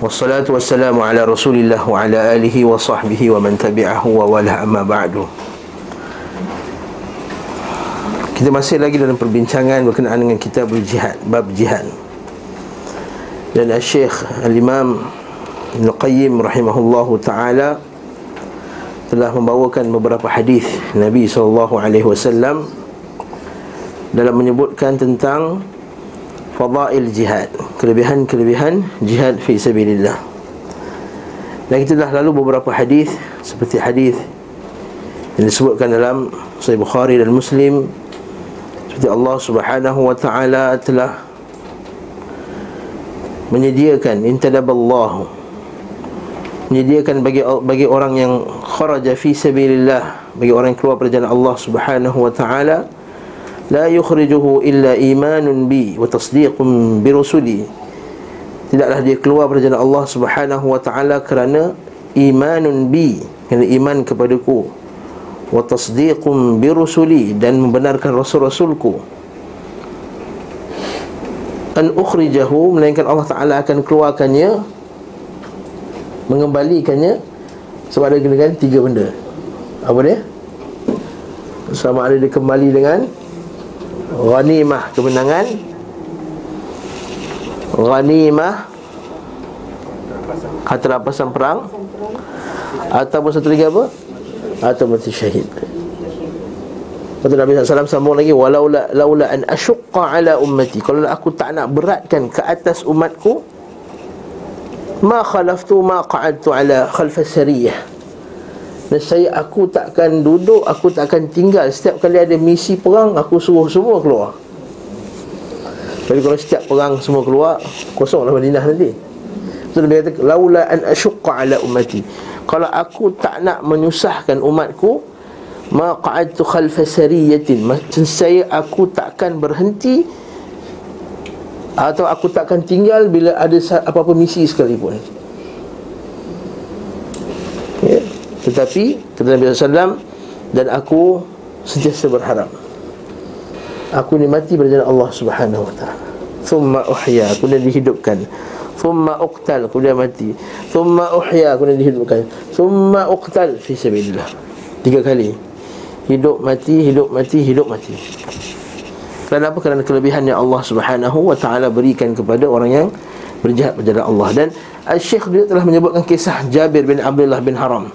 والصلاة والسلام على رسول الله وعلى آله وصحبه ومن تبعه wala amma ba'du. Kita masih lagi dalam perbincangan berkenaan dengan kitab jihad, bab jihad. Dan Al-Syeikh Al-Imam Al-Qayyim rahimahullahu ta'ala Telah membawakan beberapa hadis Nabi SAW Dalam menyebutkan tentang fadail jihad, kelebihan-kelebihan jihad fi sabilillah. Dan kita telah lalu beberapa hadis seperti hadis yang disebutkan dalam Sahih Bukhari dan Muslim seperti Allah Subhanahu wa taala telah menyediakan intadaballahu menyediakan bagi bagi orang yang kharaja fi sabilillah bagi orang yang keluar pada jalan Allah Subhanahu wa taala la yukhrijuhu illa imanun bi wa tasdiqun bi rusuli. Tidaklah dia keluar pada jalan Allah Subhanahu wa taala kerana imanun bi kerana iman kepadaku. Wa tasdiqum bi rusuli dan membenarkan rasul-rasulku. An ukhrijahu melainkan Allah Taala akan keluarkannya mengembalikannya sebab ada dengan tiga benda. Apa dia? Sama ada dia kembali dengan ghanimah kemenangan. Ghanimah harta rampasan perang. Ataupun satu lagi apa? Atau mati syahid. Lepas Nabi SAW sambung lagi Walaula laula an asyukka ala ummati. Kalau aku tak nak beratkan ke atas umatku Ma khalaftu ma qa'adtu ala khalfas sariyah Saya aku takkan duduk Aku takkan tinggal. Setiap kali ada misi perang Aku suruh semua keluar. Tapi kalau setiap perang semua keluar Kosonglah Madinah nanti. So Nabi kata Laula an asyukka ala ummati. Kalau aku tak nak menyusahkan umatku ma qa'adtu khalfa sariyatin. Macam saya aku takkan berhenti atau aku takkan tinggal bila ada apa-apa misi sekalipun ya tetapi kata Nabi SAW dan aku sentiasa berharap. Aku ni mati pada jalan Allah Subhanahu wa taala. Thumma uhya aku dihidupkan. Thumma uqtal Kemudian mati. Thumma uhya Kemudian dihidupkan. Thumma uqtal Fi sabidillah Tiga kali. Hidup mati Hidup mati Hidup mati. Kerana apa? Kerana kelebihan yang Allah subhanahu wa ta'ala berikan kepada orang yang Berjihad berjalan Allah. Dan Al-Syekh dia telah menyebutkan kisah Jabir bin Abdullah bin Haram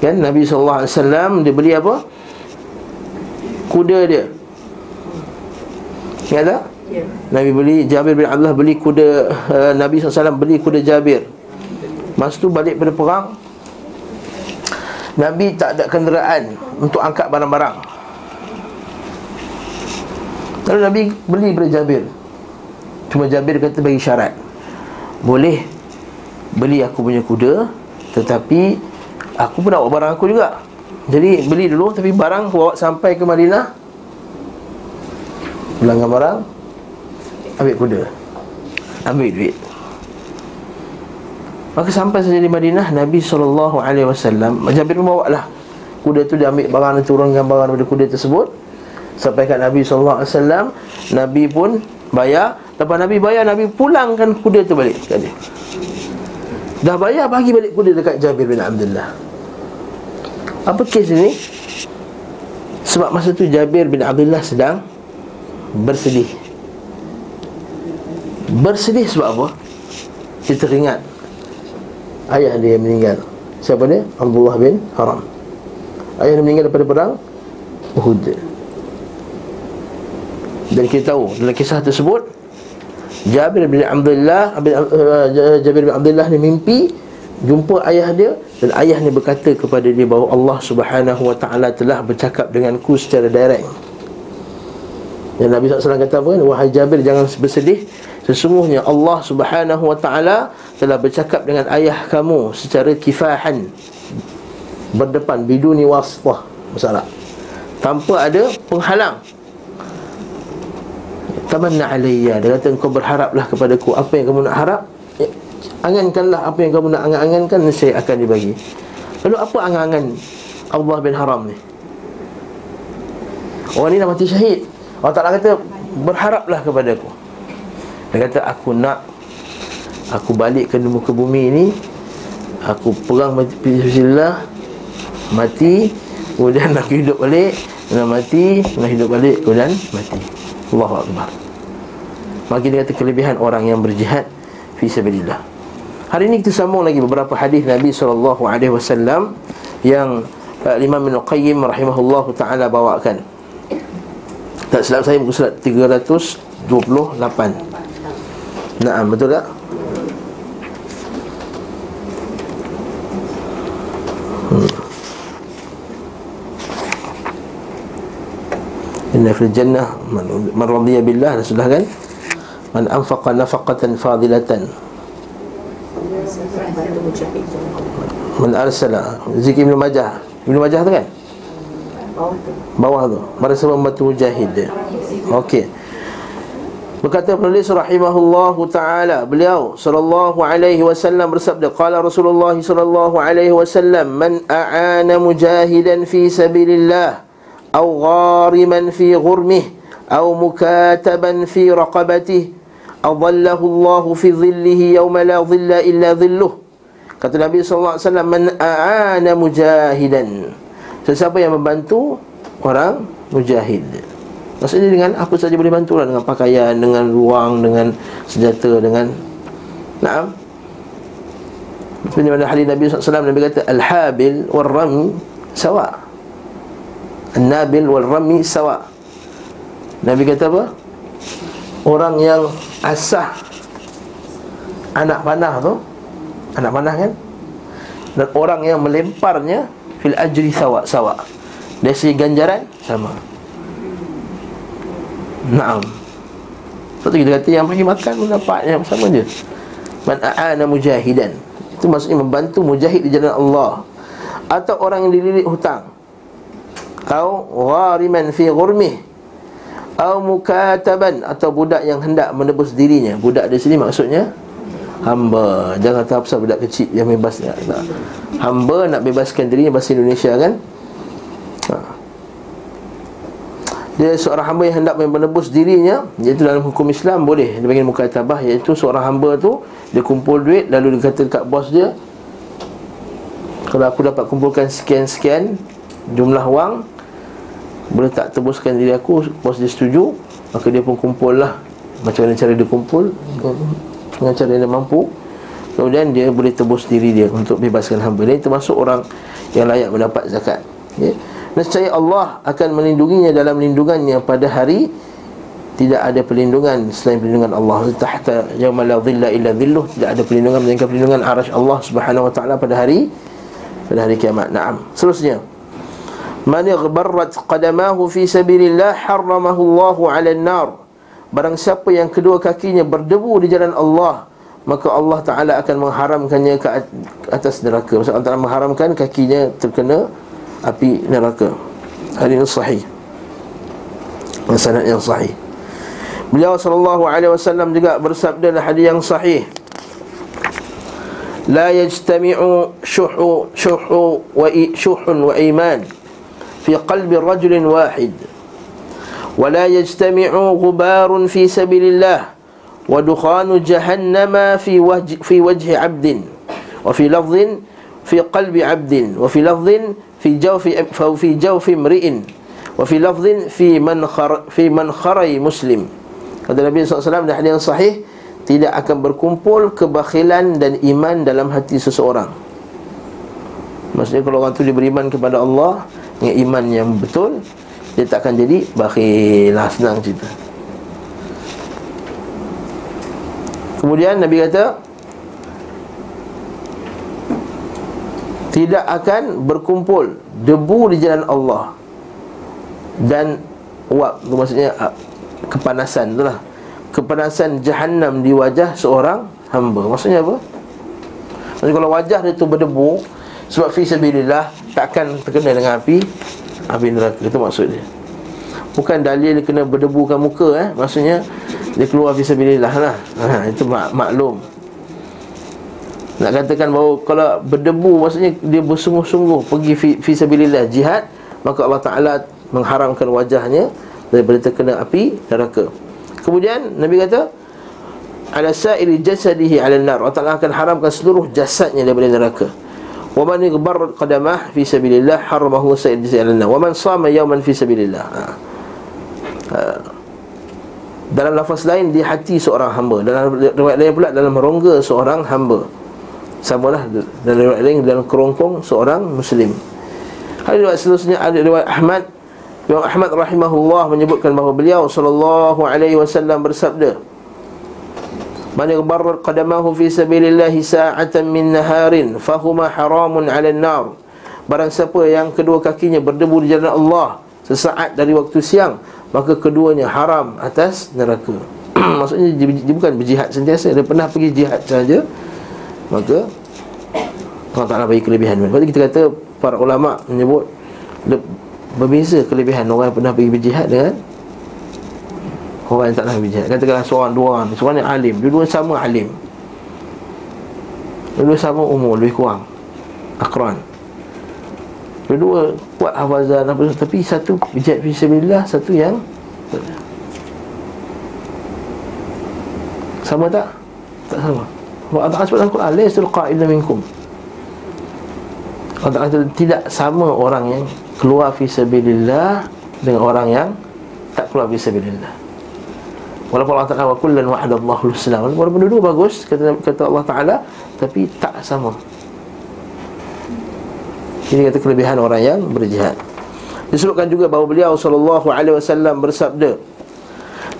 Kan Nabi SAW Dia beli apa? Kuda dia Ingat tak? Ya. Nabi beli Jabir bin Abdullah beli kuda uh, Nabi SAW beli kuda Jabir Masa tu balik pada perang Nabi tak ada kenderaan Untuk angkat barang-barang Lalu Nabi beli pada Jabir Cuma Jabir kata bagi syarat Boleh Beli aku punya kuda Tetapi Aku pun nak bawa barang aku juga. Jadi beli dulu Tapi barang bawa sampai ke Madinah. Pulangkan barang. Ambil kuda. Ambil duit. Maka sampai saja di Madinah Nabi SAW Jabir pun bawa lah. Kuda tu dia ambil barang dan turunkan barang daripada kuda tersebut. Sampai kat Nabi SAW Nabi pun bayar. Lepas Nabi bayar Nabi pulangkan kuda tu balik kat dia. Dah bayar bagi balik kuda dekat Jabir bin Abdullah Apa kes ini? Sebab masa tu Jabir bin Abdullah sedang Bersedih Bersedih sebab apa? Dia teringat Ayah dia meninggal Siapa dia? Abdullah bin Haram Ayah dia meninggal daripada perang Uhud Dan kita tahu Dalam kisah tersebut Jabir bin Abdullah uh, Jabir bin Abdullah ni mimpi Jumpa ayah dia Dan ayah ni berkata kepada dia Bahawa Allah subhanahu wa ta'ala Telah bercakap denganku secara direct. Dan Nabi SAW kata apa? Wahai Jabir jangan bersedih. Sesungguhnya Allah subhanahu wa ta'ala Telah bercakap dengan ayah kamu Secara kifahan. Berdepan Biduni wasfah Masalah. Tanpa ada penghalang. Tamanna alaiya Dia kata engkau berharaplah kepadaku. Apa yang kamu nak harap Angankanlah apa yang kamu nak angan-angankan Saya akan dibagi. Lalu apa angan-angan Allah bin Haram ni? Orang ni dah mati syahid. Allah Ta'ala kata Berharaplah kepadaku dia kata aku nak Aku balik ke muka bumi ini Aku perang mati Bismillah Mati Kemudian aku hidup balik Kemudian mati Kemudian hidup balik Kemudian mati. Allahu Akbar. Maka dia kata kelebihan orang yang berjihad Fisabilillah Hari ini kita sambung lagi beberapa hadis Nabi SAW Yang uh, Imam Ibn Qayyim rahimahullah ta'ala bawakan Tak silap saya muka surat 328 Nah, betul tak? Hmm. Inna fil jannah man radiya billah sudah kan? Man anfaqa nafaqatan fadilatan Man arsala. Zikir Ibn Majah. Ibn Majah tu kan? Bawah tu. Bawah tu. Membantu mujahid Okey. Berkata penulis rahimahullahu taala beliau sallallahu alaihi wasallam bersabda qala Rasulullah sallallahu alaihi wasallam man a'ana mujahidan fi sabilillah aw ghariman fi ghurmih aw mukataban fi raqabatihi adallahu Allah fi dhillihi yawma la dhilla illa dhilluh. Kata Nabi wasallam man a'ana mujahidan. Sesiapa yang membantu orang mujahid? Maksudnya dengan apa saja boleh bantu lah Dengan pakaian, dengan ruang, dengan senjata, dengan Naam. Seperti mana hadis Nabi SAW Nabi kata Al-Habil wal-Rami sawa. Al-Nabil wal-Rami sawa. Nabi kata apa? Orang yang asah. Anak panah tu. Anak panah kan? Dan orang yang melemparnya Fil ajri sawa sawa. Dari segi ganjaran sama. Naam. Lepas tu kita kata yang bagi makan pun dapat yang sama je. Man a'ana mujahidan. Itu maksudnya membantu mujahid di jalan Allah. Atau orang yang dililit hutang. Atau ghariman fi ghurmih Atau mukataban Atau budak yang hendak menebus dirinya. Budak di sini maksudnya Hamba. Jangan kata apa budak kecil yang bebas. Tak. Hamba nak bebaskan dirinya Bahasa Indonesia kan? Dia seorang hamba yang hendak menebus dirinya iaitu dalam hukum Islam boleh. Dia panggil mukatabah iaitu seorang hamba tu dia kumpul duit lalu dia kata dekat bos dia kalau aku dapat kumpulkan sekian-sekian jumlah wang boleh tak tebuskan diri aku bos dia setuju maka dia pun kumpul lah macam mana cara dia kumpul dengan cara dia mampu kemudian dia boleh tebus diri dia untuk bebaskan hamba ini termasuk orang yang layak mendapat zakat ya. Nescaya Allah akan melindunginya dalam lindungannya pada hari tidak ada perlindungan selain perlindungan Allah tahta yauma la dhilla illa dhilluh tidak ada perlindungan melainkan perlindungan arasy Allah Subhanahu wa taala pada hari pada hari kiamat. Naam. Seterusnya. Man yaghbarrat qadamahu fi sabilillah harramahu Allah 'ala an-nar. Barang siapa yang kedua kakinya berdebu di jalan Allah, maka Allah Taala akan mengharamkannya ke atas neraka. Maksudnya Allah Taala mengharamkan kakinya terkena api neraka. Hadis ini sahih. Sanad yang sahih. Beliau sallallahu alaihi wasallam juga bersabda dalam hadis yang sahih. La yajtami'u syuhu syuhu wa syuhun wa iman fi qalbi rajulin wahid ولا يجتمع غبار في سبيل الله ودخان جهنم في وجه في وجه عبد وفي لفظ في قلب عبد وفي لفظ fi jawfi fa fi jawfi mri'in wa fi lafdhin fi man khar fi man kharai muslim kata Nabi SAW dalam hadis yang sahih tidak akan berkumpul kebakhilan dan iman dalam hati seseorang maksudnya kalau orang tu dia beriman kepada Allah dengan iman yang betul dia tak akan jadi bakhil. Lah senang cerita. Kemudian Nabi kata tidak akan berkumpul debu di jalan Allah dan wak tu maksudnya ah, kepanasan itulah kepanasan jahanam di wajah seorang hamba. Maksudnya apa? Maksudnya kalau wajah dia tu berdebu sebab fi sabilillah takkan terkena dengan api api neraka itu maksud dia. Bukan dalil dia kena berdebukan muka eh. Maksudnya dia keluar fi sabilillah lah. Ha, itu mak- maklum. Nak katakan bahawa kalau berdebu maksudnya dia bersungguh-sungguh pergi fi, fi sabilillah jihad maka Allah Taala mengharamkan wajahnya daripada terkena api neraka. Kemudian Nabi kata ala sa'iri jasadihi ala nar. Allah Ta'ala akan haramkan seluruh jasadnya daripada neraka wa man yughbar qadamah fi sabilillah jasadihi ala nar wa man sama yawman fi sabilillah. Ha. Ha. dalam lafaz lain di hati seorang hamba. Dalam riwayat lain pula dalam rongga seorang hamba. Samalah dalam riwayat lain dalam kerongkong seorang muslim. Ada riwayat seterusnya ada riwayat Ahmad. Imam Ahmad rahimahullah menyebutkan bahawa beliau sallallahu alaihi wasallam bersabda Man yaghbarra qadamahu fi sabilillah sa'atan min naharin fahuma haramun 'ala an-nar. Barang siapa yang kedua kakinya berdebu di jalan Allah sesaat dari waktu siang, maka keduanya haram atas neraka. Maksudnya dia, dia bukan berjihad sentiasa, dia pernah pergi jihad saja. Maka Allah Ta'ala bagi kelebihan Lepas kita kata Para ulama' menyebut Berbeza kelebihan orang yang pernah pergi berjihad dengan Orang yang tak nak bijak. Katakanlah seorang dua orang Seorang yang alim. Dua-dua sama alim. Dua-dua sama umur Lebih kurang. Akran. Dua-dua kuat hafazan apa, Tapi satu bijak Fisabilillah Satu yang Sama tak? Tak sama. Allah Ta'ala sebut dalam Quran Laisul qa'ila minkum. Allah Ta'ala tidak sama orang yang Keluar fisabilillah Dengan orang yang Tak keluar fisabilillah Walaupun Allah Ta'ala kullan wa'adallahu husna Walaupun dua-dua bagus kata, kata Allah Ta'ala Tapi tak sama. Ini kata kelebihan orang yang berjihad. Disebutkan juga bahawa beliau sallallahu alaihi wasallam bersabda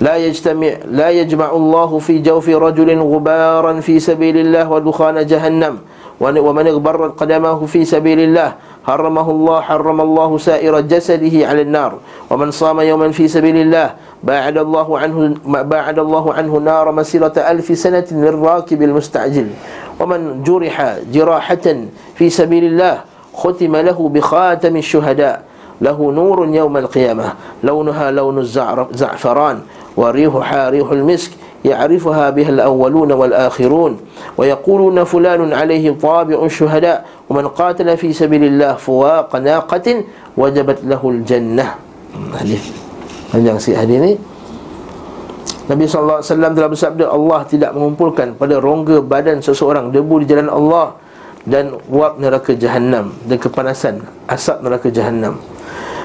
La yajtami' la yajma'u Allah fi jawfi rajulin ghubaran fi sabilillah wa dukhana jahannam. Wa man ighbarra qadamahu fi sabilillah haramahu Allah haramallahu sa'ira jasadihi 'ala an-nar wa man sama yawman fi sabilillah بعد الله عنه بعد الله عنه نار مسيرة ألف سنة للراكب المستعجل. ومن جرح جراحة في سبيل الله ختم له بخاتم الشهداء. له نور يوم القيامة. لونها لون الزعفران وريحها ريح المسك يعرفها بها الأولون والآخرون. ويقولون فلان عليه طابع الشهداء. ومن قاتل في سبيل الله فواق ناقة وجبت له الجنة. Panjang sikit hadis ni Nabi SAW telah bersabda Allah tidak mengumpulkan pada rongga badan seseorang debu di jalan Allah dan wap neraka jahannam dan kepanasan asap neraka jahannam.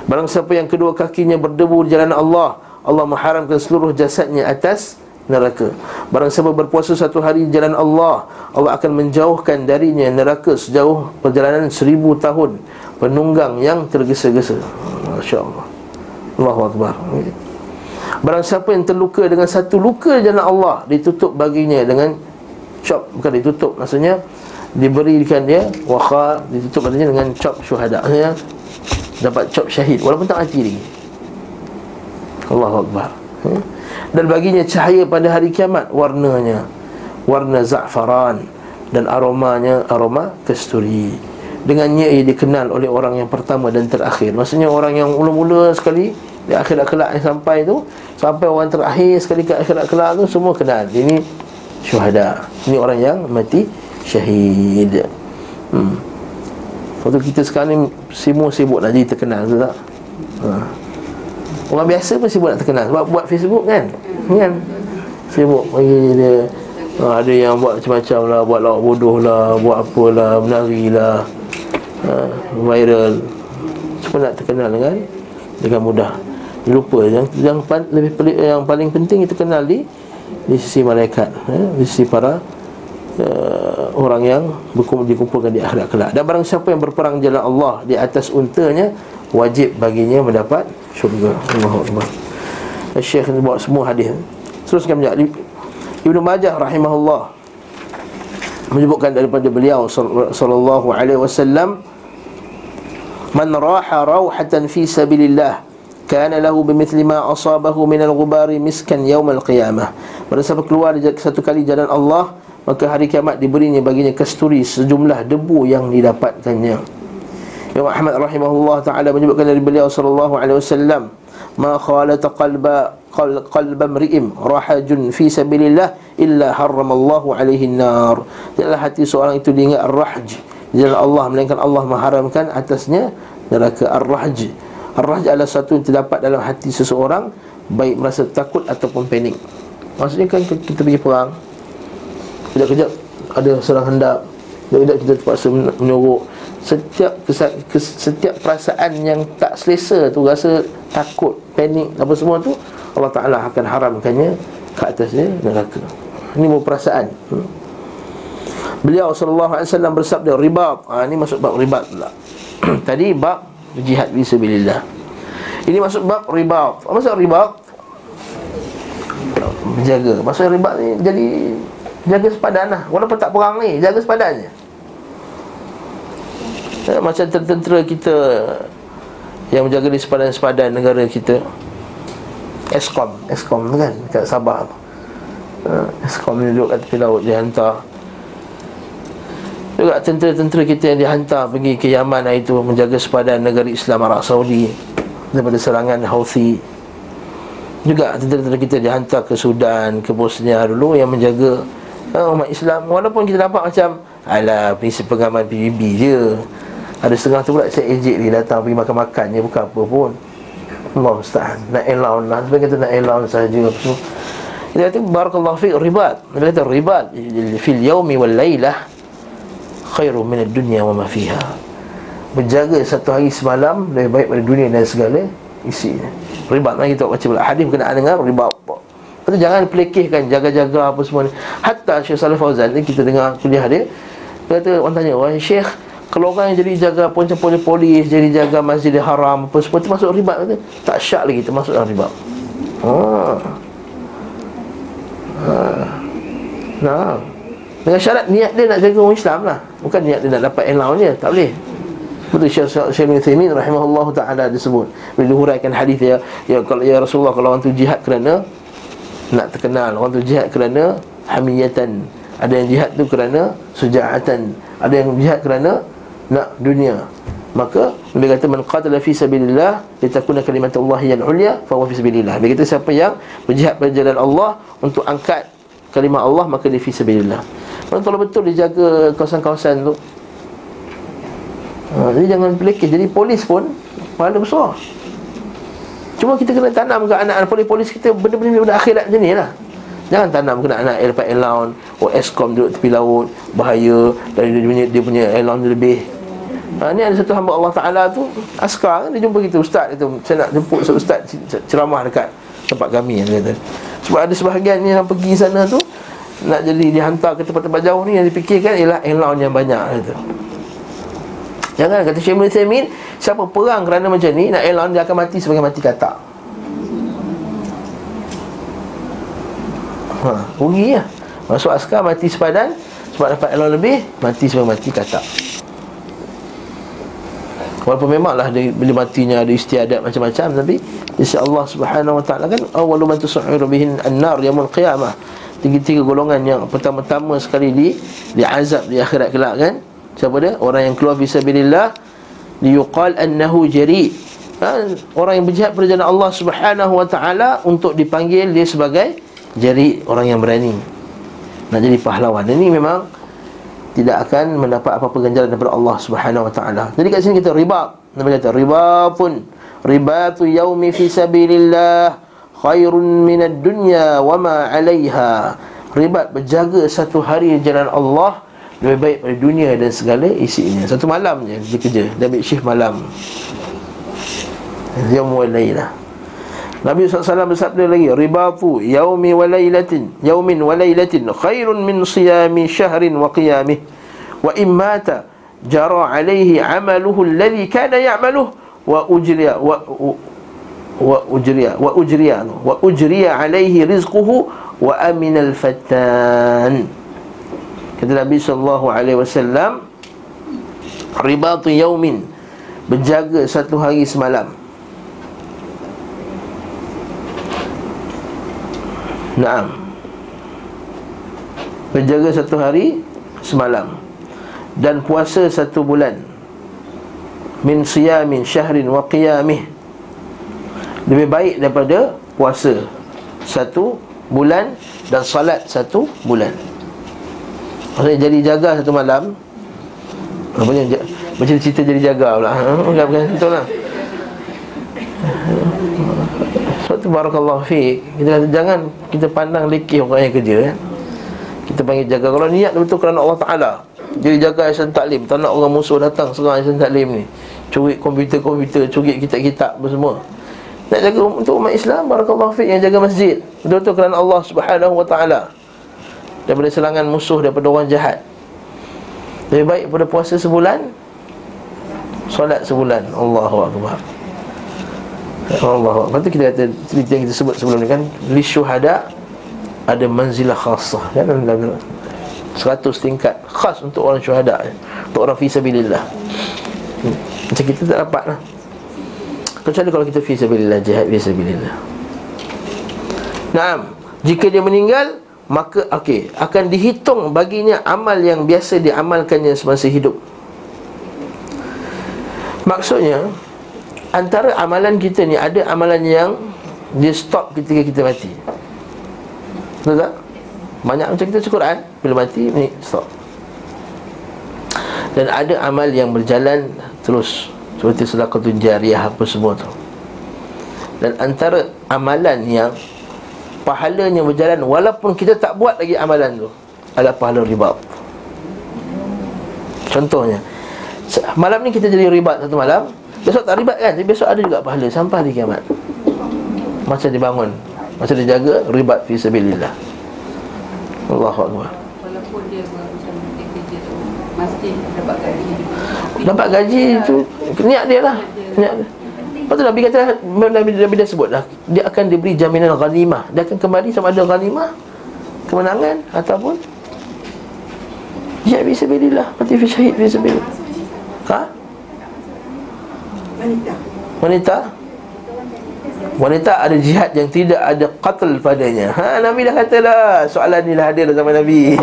Barang siapa yang kedua kakinya berdebu di jalan Allah, Allah mengharamkan seluruh jasadnya atas neraka. Barang siapa berpuasa satu hari di jalan Allah, Allah akan menjauhkan darinya neraka sejauh perjalanan seribu tahun penunggang yang tergesa-gesa. Masya-Allah. Allahu Akbar. Barang siapa yang terluka dengan satu luka jalan Allah Ditutup baginya dengan Chop, bukan ditutup Maksudnya Diberikan dia Wakha Ditutup baginya dengan chop syuhada. Maksudnya Dapat chop syahid Walaupun tak mati lagi. Allahu Akbar? Dan baginya cahaya pada hari kiamat Warnanya. Warna za'faran Dan aromanya Aroma kesturi Dengannya ia dikenal oleh orang yang pertama dan terakhir Maksudnya orang yang mula-mula sekali Di akhirat kelak yang sampai tu Sampai orang terakhir sekali ke akhirat kelak tu Semua kenal Ini syuhada Ini orang yang mati syahid hmm. Waktu kita sekarang ni Semua sibuk nak jadi terkenal tu tak? Ha. Orang biasa pun sibuk nak terkenal Sebab buat Facebook kan? Kan? Sibuk bagi dia ha, Ada yang buat macam-macam lah Buat lawak bodoh lah Buat apalah Menari lah ha, viral. Semua nak terkenal dengan dengan mudah. Lupa yang yang lebih yang paling penting itu kenal di di sisi malaikat ya, di sisi para uh, orang yang berkumpul dikumpulkan di akhirat kelak. Dan barang siapa yang berperang jalan Allah di atas untanya wajib baginya mendapat syurga. Allahu akbar Syekh ini bawa semua hadis. Teruskan menjadi Ibnu Majah rahimahullah menyebutkan daripada beliau sallallahu alaihi wasallam Man raha rawhatan fi sabilillah Kana lahu bimithli ma asabahu minal ghubari miskan yawmal qiyamah. Pada siapa keluar satu kali jalan Allah Maka hari kiamat diberinya baginya kasturi sejumlah debu yang didapatkannya. Imam Ahmad rahimahullah ta'ala menyebutkan dari beliau sallallahu alaihi wasallam Ma khalata qalba qalba mri'im rahajun fi sabilillah illa harramallahu alaihi nar. Janganlah hati seorang itu diingat ar-rahj jalan Allah melainkan Allah mengharamkan atasnya neraka ar-rahj. Ar-rahj adalah satu yang terdapat dalam hati seseorang baik merasa takut ataupun panik. Maksudnya kan kita pergi perang Kejap-kejap ada serang hendak Kejap-kejap kita terpaksa menyuruh Setiap kesat, kes, setiap perasaan yang tak selesa tu Rasa takut, panik, apa semua tu Allah Ta'ala akan haramkannya Ke atasnya neraka Ini bukan perasaan hmm? Beliau sallallahu alaihi wasallam bersabda ribat. Ha, ini masuk bab ribat pula. Tadi bab jihad fi sabilillah. Ini masuk bab ribat. Apa maksud ribat? Menjaga. Maksud ribat ni jadi jaga sepadan lah. Walaupun tak perang ni, jaga sepadannya. Ya, macam tentera kita yang menjaga di sepadan-sepadan negara kita. Eskom, Eskom kan kat Sabah tu. Uh, Eskom ni duduk kat tepi laut dia hantar juga tentera-tentera kita yang dihantar pergi ke Yaman itu menjaga sepadan negara Islam Arab Saudi daripada serangan Houthi. Juga tentera-tentera kita dihantar ke Sudan, ke Bosnia dulu yang menjaga uh, umat Islam walaupun kita nampak macam ala prinsip pengaman PBB je. Ada setengah tu pula saya ejek dia datang pergi makan-makan je bukan apa pun. Allah musta'an. Nak elaun lah. Sebab kata nak elaun saja. Dia kata barakallahu fiqh ribat. Dia kata ribat fil yaumi wal laylah khairu min dunya wa ma fiha. Berjaga satu hari semalam lebih baik pada dunia dan segala isinya. Ribat lagi kita baca hadis berkenaan dengan ribat. Lepas jangan pelekehkan jaga-jaga apa semua ni. Hatta Syekh Salih Fauzan ni kita dengar kuliah dia. Dia kata orang tanya, "Wahai Syekh, kalau orang yang jadi jaga macam polis-polis, jadi jaga Masjidil Haram apa semua termasuk ribat kata? Tak syak lagi termasuk dalam ribat." Ha. Ha. Nah. Dengan syarat niat dia nak jaga orang Islam lah. Bukan niat dia nak dapat allowance je Tak boleh. Betul Syekh Syekh bin Thaymin rahimahullah ta'ala disebut. Bila dihuraikan hadis ya, ya, kalau, ya Rasulullah kalau orang tu jihad kerana Nak terkenal Orang tu jihad kerana Hamiyatan. Ada yang jihad tu kerana Suja'atan Ada yang jihad kerana Nak dunia. Maka Nabi kata Man qatala fi sabilillah Litakuna kalimatullahi yang ulia Fahuwa fi sabilillah. Nabi kata siapa yang Berjihad pada jalan Allah Untuk angkat Kalimah Allah Maka dia fi sabilillah kalau tolong betul dia jaga kawasan-kawasan tu. Ha, Jadi jangan pelekeh. Jadi polis pun Pahala besar. Cuma kita kena tanam ke anak-anak polis-polis kita Benda-benda benda akhirat macam ni lah. Jangan tanam kena anak air dapat allowance Oh eskom duduk tepi laut Bahaya. Dan dia punya, dia punya allowance lebih. Ha, Ni ada satu hamba Allah Ta'ala tu Askar kan dia jumpa kita. Ustaz itu Saya nak jemput Ustaz ceramah dekat Tempat kami dia kata. Sebab ada sebahagian ni yang pergi sana tu nak jadi dihantar ke tempat-tempat jauh ni yang dipikirkan ialah allowance yang banyak kata. Jangan kata Syekh Ibn Taymin Siapa perang kerana macam ni Nak allowance dia akan mati sebagai mati katak. Ha, Rugi lah Masuk askar mati sepadan Sebab dapat allowance lebih Mati sebagai mati katak. Walaupun memanglah dia, bila matinya ada istiadat macam-macam Tapi Insya Allah subhanahu wa ta'ala kan Awalu man tusu'iru bihin an-nar yamul qiyamah tiga-tiga golongan yang pertama-tama sekali di diazab di akhirat kelak kan? Siapa dia? Orang yang keluar fisabilillah liyuqal annahu jari. Ha? orang yang berjihad pada jalan Allah Subhanahu wa taala untuk dipanggil dia sebagai jari orang yang berani. Nak jadi pahlawan. Ini memang tidak akan mendapat apa-apa ganjaran daripada Allah Subhanahu wa taala. Jadi kat sini kita riba. Nabi kata riba pun ribatu yaumi fi sabilillah khairun minad dunya wa ma 'alayha. Ribat berjaga satu hari jalan Allah lebih baik pada dunia dan segala isinya. Satu malam je dia kerja, dia ambil shift malam. Yaum wa. Nabi SAW bersabda lagi Ribatu yaumi wa laylatin Yaumin wa laylatin Khairun min siyami syahrin wa qiyamih Wa immata Jara alaihi amaluhu Alladhi kana ya'maluh Wa ujriya wa, wa ujriya wa ujriya wa ujriya alaihi rizquhu wa amin al fattan kata Nabi sallallahu alaihi wasallam ribatu yaumin berjaga satu hari semalam. Naam. Berjaga satu hari semalam Dan puasa satu bulan. Min siyamin syahrin wa qiyamih lebih baik daripada puasa. Satu bulan dan salat satu bulan. Maksudnya jadi jaga satu malam. Apa ni? Macam cerita jadi jaga pula. Ha bukan betul lah. Suatu barakallahu fi Kita kata jangan kita pandang lekeh orang yang kerja kan. Kita panggil jaga. Kalau niat betul kerana Allah Ta'ala. Jadi jaga Aisyah Taklim. Tak nak orang musuh datang Serang Aisyah Taklim ni. Curi komputer-komputer Curi kitab-kitab semua Nak jaga untuk umat Islam Barakallahu fiqh yang jaga masjid. Betul-betul kerana Allah Subhanahu Wa Ta'ala. Daripada serangan musuh Daripada orang jahat. Lebih baik pada puasa sebulan Solat sebulan. Allahu Akbar. Allah Lepas tu kita kata Cerita yang kita sebut sebelum ni kan Li syuhada Ada manzilah khasah kan? Seratus tingkat Khas untuk orang syuhada Untuk orang fisabilillah hmm. Macam kita tak dapat lah Kecuali kalau kita fisabilillah Jihad fisabilillah Nah, jika dia meninggal Maka okey Akan dihitung baginya amal yang biasa diamalkannya semasa hidup Maksudnya antara amalan kita ni ada amalan yang dia stop ketika kita mati. Betul tak? Banyak macam kita baca Quran bila mati ni stop. Dan ada amal yang berjalan terus seperti sedekah jariah apa semua tu. Dan antara amalan yang pahalanya berjalan walaupun kita tak buat lagi amalan tu adalah pahala riba. Contohnya Malam ni kita jadi ribat satu malam Besok tak ribat kan Jadi besok ada juga pahala Sampai hari kiamat Macam dia bangun Macam dia jaga Ribat fi sabilillah Allahu Akbar dapat gaji Dapat gaji tu Niat dia lah Niat dia Lepas tu Nabi kata Nabi, Nabi dah sebut lah Dia akan diberi jaminan ghanimah Dia akan kembali sama ada ghanimah Kemenangan Ataupun Ya bisabilillah Mati fi syahid bisabilillah Ha? wanita. Wanita? Wanita ada jihad yang tidak ada qatl padanya. Ha Nabi dah katalah soalan ni dah hadir zaman Nabi.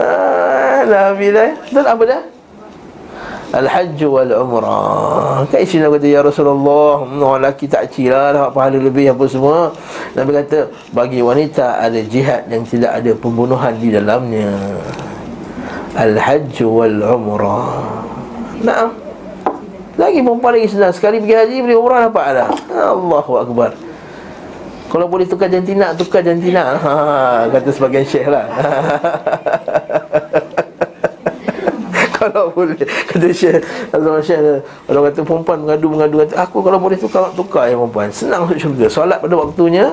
ha, dah. Betul apa dah? Al-Hajj wal Umrah Kan isteri Nabi kata Ya Rasulullah Orang lelaki tak cira Dapat pahala lebih apa semua. Nabi kata Bagi wanita ada jihad Yang tidak ada pembunuhan di dalamnya. Al-Hajj wal Umrah Nah. Lagi perempuan lagi senang. Sekali pergi haji Beli umrah dapat dah Allahu Akbar Kalau boleh tukar jantina Tukar jantina. Ha, Kata sebagian syekh lah. Kalau boleh Kata syekh Azam syekh Kalau kata perempuan mengadu-mengadu kata, Aku kalau boleh tukar Tukar ya perempuan. Senang masuk syurga Solat pada waktunya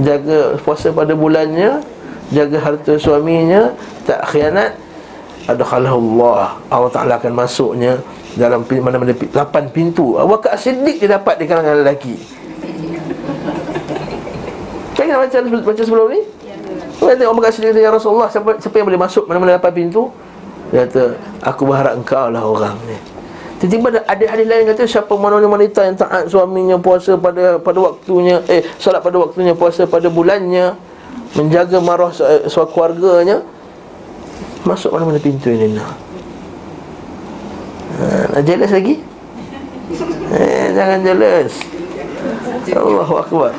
Jaga puasa pada bulannya Jaga harta suaminya Tak khianat. Adkhalahu Allah Allah Taala akan masuknya dalam mana-mana lapan pintu. Abu Bakar Siddiq dia dapat di kalangan lelaki kita baca, baca sebelum ni? Ya, kata Abu Bakar Siddiq Ya Rasulullah siapa, siapa yang boleh masuk mana-mana lapan pintu? Dia kata Aku berharap engkau lah orang ni. Tiba-tiba ada hadis lain kata siapa mana wanita yang taat suaminya puasa pada pada waktunya eh solat pada waktunya puasa pada bulannya menjaga marah suami keluarganya Masuk mana-mana pintu ini nak? Ha, Nak jealous lagi? Eh, jangan jealous. Allahu Akbar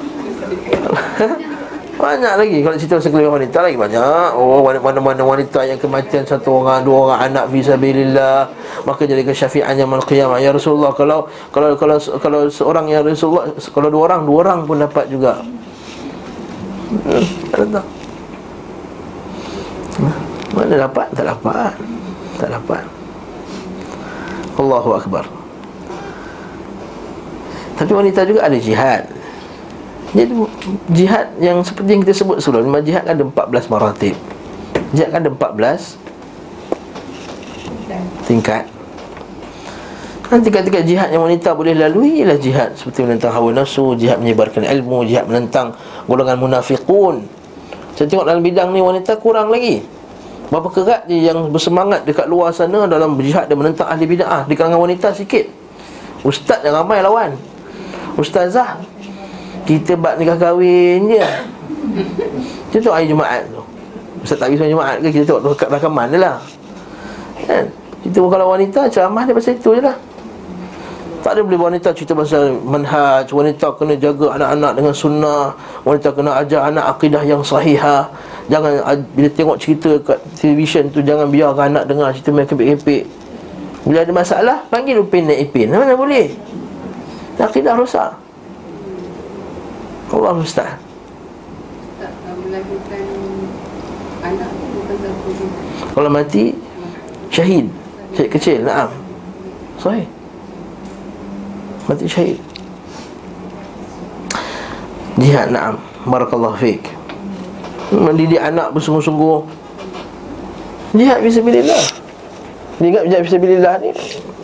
Banyak lagi Kalau cerita sekeliling wanita lagi banyak. Oh mana-mana wanita yang kematian Satu orang, dua orang anak Fisabilillah Maka jadi kesyafi'annya Mal qiyamah Ya Rasulullah Kalau kalau kalau kalau seorang yang Rasulullah Kalau dua orang, dua orang pun dapat juga. Hmm, ada tak? Mana dapat? Tak dapat. Tak dapat. Allahu Akbar. Tapi wanita juga ada jihad Jadi jihad yang seperti yang kita sebut sebelum Memang jihad kan ada 14 maratib Jihad kan ada 14 Tingkat Nanti tingkat-tingkat jihad yang wanita boleh lalui Ialah jihad seperti menentang hawa nafsu Jihad menyebarkan ilmu Jihad menentang golongan munafiqun Saya tengok dalam bidang ni wanita kurang lagi Berapa kerat dia yang bersemangat dekat luar sana dalam berjihad dan menentang ahli bid'ah di kalangan wanita sikit. Ustaz yang ramai lawan. Ustazah kita bab nikah kahwin je. Kita tengok hari Jumaat tu. Ustaz tak pergi Jumaat ke kita tengok dekat rakaman dia lah. Kan? Itu kalau wanita ceramah dia pasal itu je lah. Tak ada boleh wanita cerita pasal manhaj Wanita kena jaga anak-anak dengan sunnah Wanita kena ajar anak akidah yang sahihah Jangan bila tengok cerita kat televisyen tu Jangan biarkan anak dengar cerita mereka kepek-kepek Bila ada masalah, panggil Upin dan Ipin Mana boleh Akidah rosak Allah Ustaz? Satu Kalau mati Syahid. Syahid kecil Naam. Sahih. Mati syahid. Jihad naam. Barakallahu fiqh Mendidik anak bersungguh-sungguh. Jihad bismillah. Dia ingat jihad bismillah ni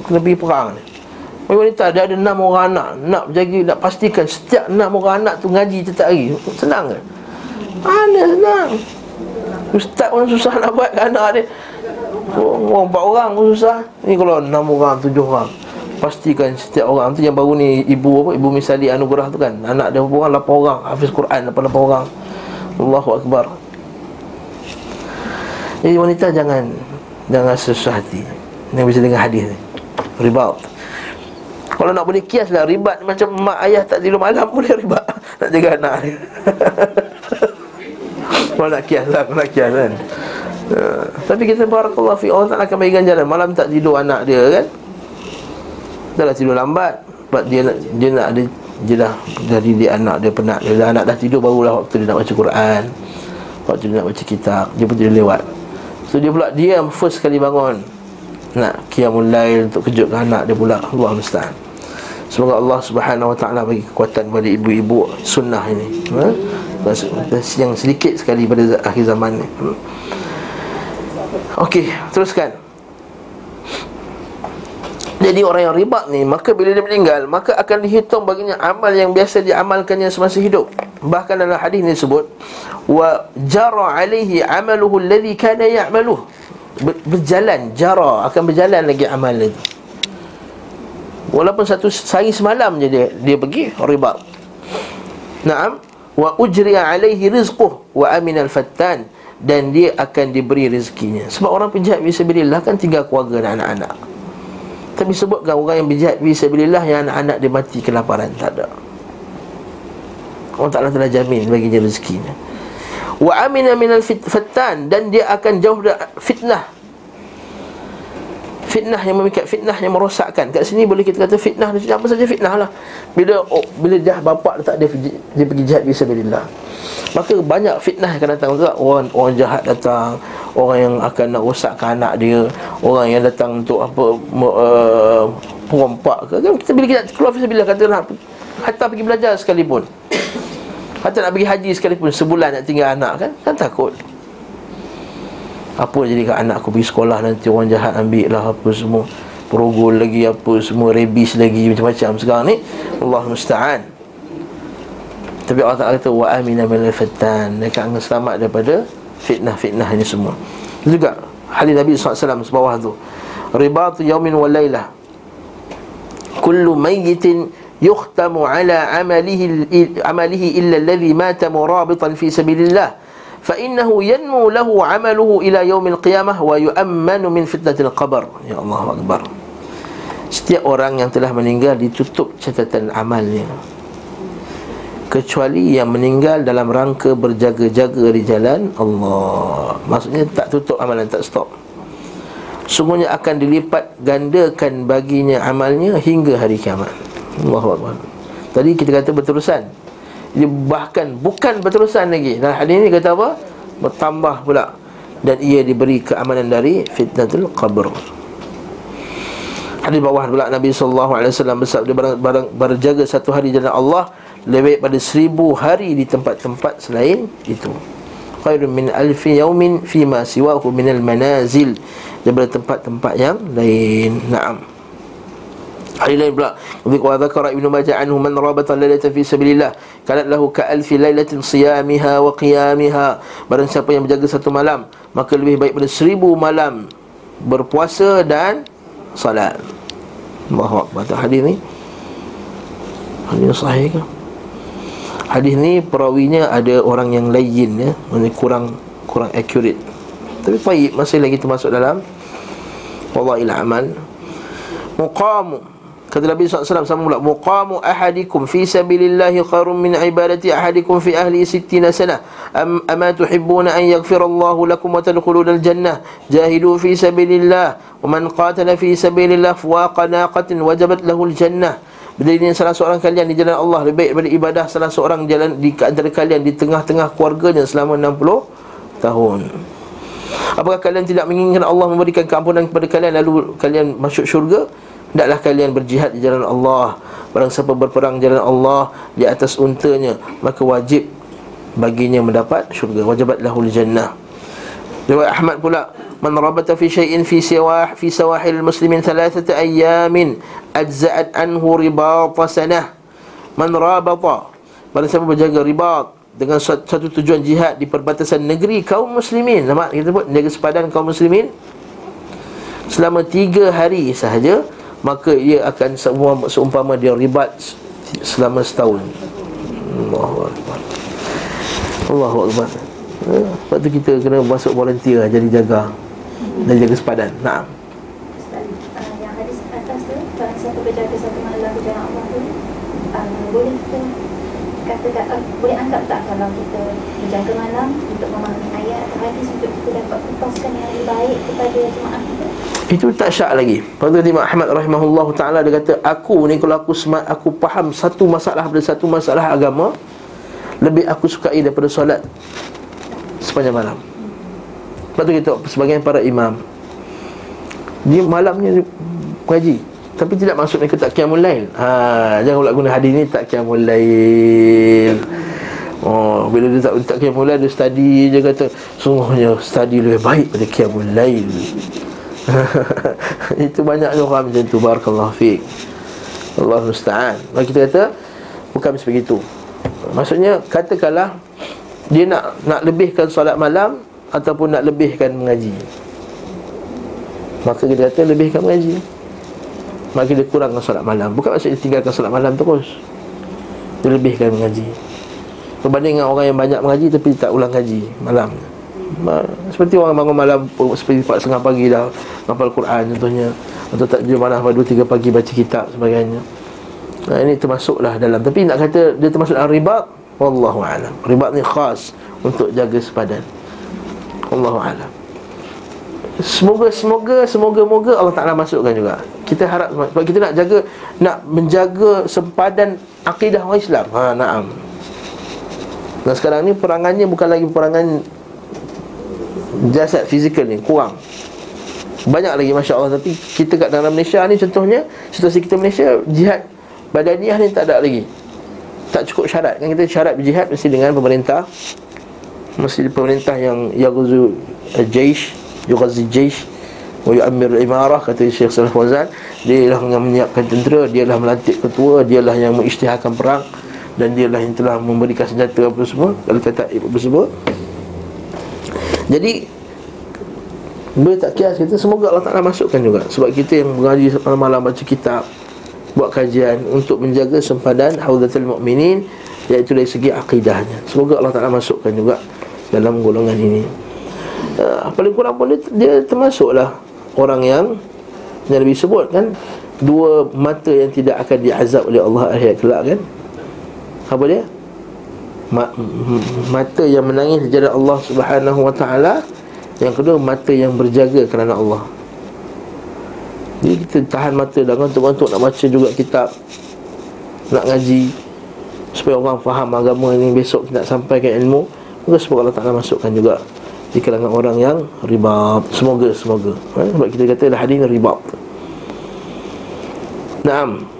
Kena pergi perang ni wanita dia ada enam orang anak. Nak jaga, nak pastikan Setiap enam orang anak tu ngaji setiap hari. Senang ke? Mana senang? Ustaz pun susah nak buat ke anak dia. Oh, Orang empat orang pun susah. Ni kalau enam orang, tujuh orang. Pastikan setiap orang tu yang baru ni Ibu apa, Ibu Misali Anugerah tu kan. Anak dia orang, lapan orang. Hafiz Quran, lapan, lapan orang. Allahu Akbar. Jadi wanita jangan Jangan susah hati. Yang bisa dengan hadis ni. Ribat Kalau nak boleh kias lah Ribat macam mak ayah tak tidur malam Boleh ribat. Nak jaga anak dia. Kalau nak kias lah nak kias kan. Uh, Tapi kita barakallah fi Allah tak akan bagi ganjaran Malam tak tidur anak dia kan? Dah lah tidur lambat. Sebab dia nak Dia nak ada Dia dah Dari dia anak dia penat Dia. Dah anak dah tidur Barulah waktu dia nak baca Quran. Waktu dia nak baca kitab Dia pun tidak lewat. So dia pula diam First kali bangun. Nak qiyamul lail Untuk kejutkan anak dia pula. Allah musta'an Semoga Allah subhanahu wa ta'ala Bagi kekuatan kepada ibu-ibu Sunnah ini. Ha? Yang sedikit sekali pada akhir zaman ni. Hmm. Okey, teruskan. Jadi orang yang ribat ni Maka bila dia meninggal Maka akan dihitung baginya amal yang biasa diamalkannya semasa hidup. Bahkan dalam hadis ni disebut Wa jara alaihi amaluhu alladhi kana ya'maluh. Berjalan, jara Akan berjalan lagi amal Walaupun satu sehari semalam je dia, dia pergi ribat Naam. Wa ujriya alaihi rizquh Wa aminal fattan Dan dia akan diberi rezekinya. Sebab orang penjahat bisa Bismillah kan tinggal keluarga dan anak-anak. Tapi sebutkan orang yang berjihad Fisabilillah yang anak-anak dia mati kelaparan Tak ada. Allah Ta'ala telah jamin baginya rezekinya. Wa amina minal fittan Dan dia akan jauh dari fitnah Fitnah yang memikat Fitnah yang merosakkan. Kat sini boleh kita kata fitnah Apa saja fitnah lah. Bila oh, bila dah bapak tak dia, dia pergi jihad Fisabilillah Maka banyak fitnah yang akan datang. Juga Orang, orang jahat datang Orang yang akan nak rosakkan anak dia Orang yang datang untuk apa uh, Perompak ke. Kan? Kita bila kita keluar Fisabilillah kata nak Hatta pergi belajar sekalipun. Hatta nak pergi haji sekalipun Sebulan nak tinggal anak kan Kan takut Apa jadi kat anak aku pergi sekolah Nanti orang jahat ambil lah apa semua. Perogol lagi apa semua Rebis lagi macam-macam. Sekarang ni Allah musta'an. Tapi Allah Ta'ala kata Wa amina minal fittan Mereka akan selamat daripada Fitnah-fitnah ini semua. Itu juga Hadis Nabi SAW sebawah tu. Ribatu yaumin wa laylah. Kullu mayyitin Yukhtamu ala amalihi Amalihi illa alladhi mata murabitan fi sabilillah fa innahu yanmu lahu amaluhu ila yaumil qiyamah wa yu'ammanu min fitnatil qabr. Ya Allah akbar. Setiap orang yang telah meninggal ditutup catatan amalnya. Kecuali yang meninggal dalam rangka berjaga-jaga di jalan Allah. Maksudnya tak tutup amalan, tak stop. Semuanya akan dilipat gandakan baginya amalnya hingga hari kiamat. Allah Tadi kita kata berterusan. Bahkan bukan berterusan lagi. Dan hadis ini kata apa? Bertambah pula dan ia diberi keamanan dari fitnatul qabr. Hadis bawah pula Nabi sallallahu alaihi wasallam bersabda berjaga satu hari jalan Allah lebih pada seribu hari di tempat-tempat selain itu khairun min alfi yaumin fima siwahu minal manazil daripada tempat-tempat yang lain na'am Hari lain pula Wa dhakara Ibn Majah anhu Man rabata lailatan fi sabilillah. Kanat lahu ka alfi lailatin siyamiha wa qiyamiha. Barang siapa yang berjaga satu malam Maka lebih baik pada seribu malam Berpuasa dan Salat. Allahu Akbar. Hadis ni? Hadis sahih ke? Hadis ni perawinya ada orang yang lain ya, Maksudnya kurang kurang accurate. Tapi baik masih lagi termasuk dalam Wallahil amal. Muqamu Kata Nabi SAW sama pula Muqamu ahadikum fi sabilillahi khairun min ibadati ahadikum fi ahli sittina sana. Am, Ama tuhibbuna an yaghfirallahu lakum wa tadkhuluna al-jannah? Jahidu fi sabilillah. Wa man qatala fi sabilillah fuwaqa naqatin wajabat lahu al-jannah. Berdiri salah seorang kalian di jalan Allah Lebih baik daripada ibadah salah seorang jalan di antara kalian Di tengah-tengah keluarganya selama 60 tahun. Apakah kalian tidak menginginkan Allah memberikan keampunan kepada kalian Lalu kalian masuk syurga Tidaklah kalian berjihad di jalan Allah. Barang siapa berperang jalan Allah Di atas untanya Maka wajib baginya mendapat syurga. Wajabat lahul jannah. Riwayat Ahmad pula Man rabata fi syai'in fi sawah fi sawahil muslimin thalathata ayyamin ajza'at anhu ribata sanah. Man rabata Barang siapa berjaga ribat dengan satu tujuan jihad di perbatasan negeri kaum muslimin. Nama kita sebut jaga sepadan kaum muslimin? Selama tiga hari sahaja maka ia akan semua seumpama dia ribat selama setahun. Allahu akbar. Allahu akbar. Eh, sebab tu kita kena masuk volunteer jadi jaga. Dan jaga sepadan. Naam. Kita kata tak, uh, Boleh anggap tak kalau kita berjaga malam Untuk memahami ayat atau hadis Untuk kita dapat kupaskan yang lebih baik kepada jemaah kita itu tak syak lagi. Lepas tu Imam Ahmad rahimahullah ta'ala Dia kata Aku ni kalau aku semat Aku faham satu masalah Pada satu masalah agama Lebih aku sukai daripada solat Sepanjang malam. Lepas tu kita Sebagian para imam. Dia malamnya Mengaji tapi tidak maksud mereka tak kiamul lail. Ha, Jangan pula guna hadis ni tak kiamul lail. Oh, bila dia tak tak kiamul lail dia study je kata sungguhnya study lebih baik pada kiamul lail. Itu banyak orang macam tu barakallahu fiik. Allah musta'an. Maka kita kata bukan seperti itu. Maksudnya katakanlah dia nak nak lebihkan solat malam ataupun nak lebihkan mengaji. Maka kita kata lebihkan mengaji. Maka dia kurangkan solat malam Bukan maksudnya tinggalkan solat malam terus Dia lebihkan mengaji Berbanding dengan orang yang banyak mengaji Tapi tak ulang ngaji malam Seperti orang bangun malam Seperti 4.30 pagi dah Ngapal Quran contohnya. Atau tak jumpa malam 2-3 pagi baca kitab sebagainya. Nah, ini termasuklah dalam. Tapi nak kata dia termasuk dalam ribat Wallahu'alam Ribat ni khas Untuk jaga sepadan. Wallahu'alam Semoga semoga semoga moga Allah Taala masukkan juga. Kita harap sebab kita nak jaga nak menjaga sempadan akidah orang Islam. Ha na'am. Dan sekarang ni perangannya bukan lagi perangan jasad fizikal ni kurang. Banyak lagi masya-Allah. Tapi kita kat dalam Malaysia ni contohnya situasi kita Malaysia jihad badaniah ni tak ada lagi. Tak cukup syarat. Kan kita syarat berjihad mesti dengan pemerintah. Mesti pemerintah yang yaghzu al-jaish yughazzi jaysh wa yu'ammir imarah kata Syekh Salih Fawzan dia lah yang menyiapkan tentera dia lah melantik ketua dia lah yang mengisytiharkan perang dan dia lah yang telah memberikan senjata apa semua kalau kata apa semua jadi boleh tak kias kita semoga Allah Ta'ala masukkan juga. Sebab kita yang mengaji malam-malam baca kitab buat kajian untuk menjaga sempadan haudatul mu'minin iaitu dari segi akidahnya. Semoga Allah Ta'ala masukkan juga dalam golongan ini. Uh, paling kurang pun dia, dia termasuklah orang yang yang lebih sebut kan? Dua mata yang tidak akan diazab oleh Allah akhirat kelak kan? Apa dia Ma- mata yang menangis jalan Allah Subhanahu wa taala yang kedua mata yang berjaga kerana Allah. Jadi kita tahan mata dan ngantuk-ngantuk nak baca juga kitab nak ngaji supaya orang faham agama ini besok kita nak sampaikan ilmu maka semoga Allah Taala masukkan juga di kalangan orang yang riba semoga semoga. Ha? sebab kita kata dah hadis riba Naam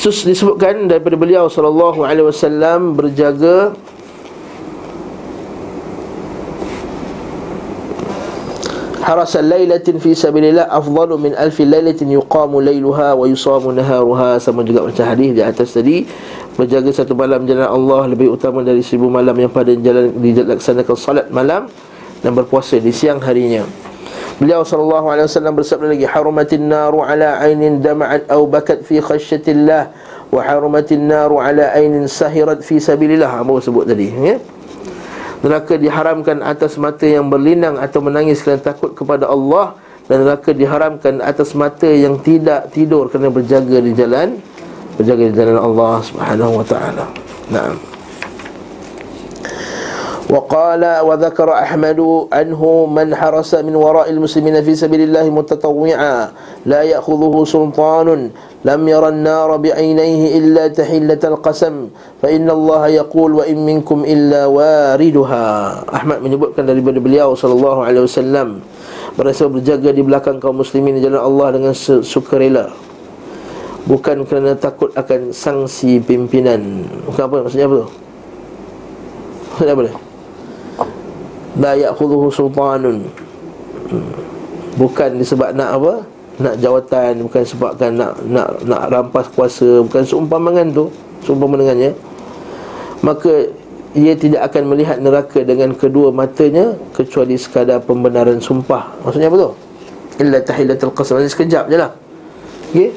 sus disebutkan daripada beliau sallallahu alaihi wasallam berjaga haras lailatin fi sabilillah afdalu min alf lailatin yuqamu lailuha wa yusamu naharuha. Sama juga macam hadis di atas tadi berjaga satu malam jalan Allah lebih utama dari seribu malam yang pada jalan dilaksanakan salat malam dan berpuasa di siang harinya. Beliau SAW bersabda lagi Harumatin naru ala ainin dama'at Au bakat fi khasyatillah Wa harumatin naru ala ainin sahirat fi sabilillah Apa sebut tadi ya? Neraka diharamkan atas mata yang berlinang Atau menangis kerana takut kepada Allah Dan neraka diharamkan atas mata yang tidak tidur Kerana berjaga di jalan berjaga di jalan Allah Subhanahu wa taala. Naam. وقال وذكر أحمد أنه من حرس من وراء المسلمين في سبيل الله متطوعا لا يأخذه سلطان لم يرى النار بعينيه إلا تحلة القسم فإن الله يقول وإن منكم إلا واردها Ahmad menyebutkan daripada beliau sallallahu alaihi wasallam berasa berjaga di belakang kaum muslimin di jalan Allah dengan sukarela bukan kerana takut akan sanksi pimpinan bukan apa maksudnya apa tu maksudnya apa tu la ya'khudhuhu sultanun. Bukan disebab nak apa? Nak jawatan bukan sebabkan nak nak nak rampas kuasa bukan seumpamangan tu seumpama dengannya maka ia tidak akan melihat neraka dengan kedua matanya kecuali sekadar pembenaran sumpah. Maksudnya apa tu? Illa tahillatul qasam sekejap je lah. Okey?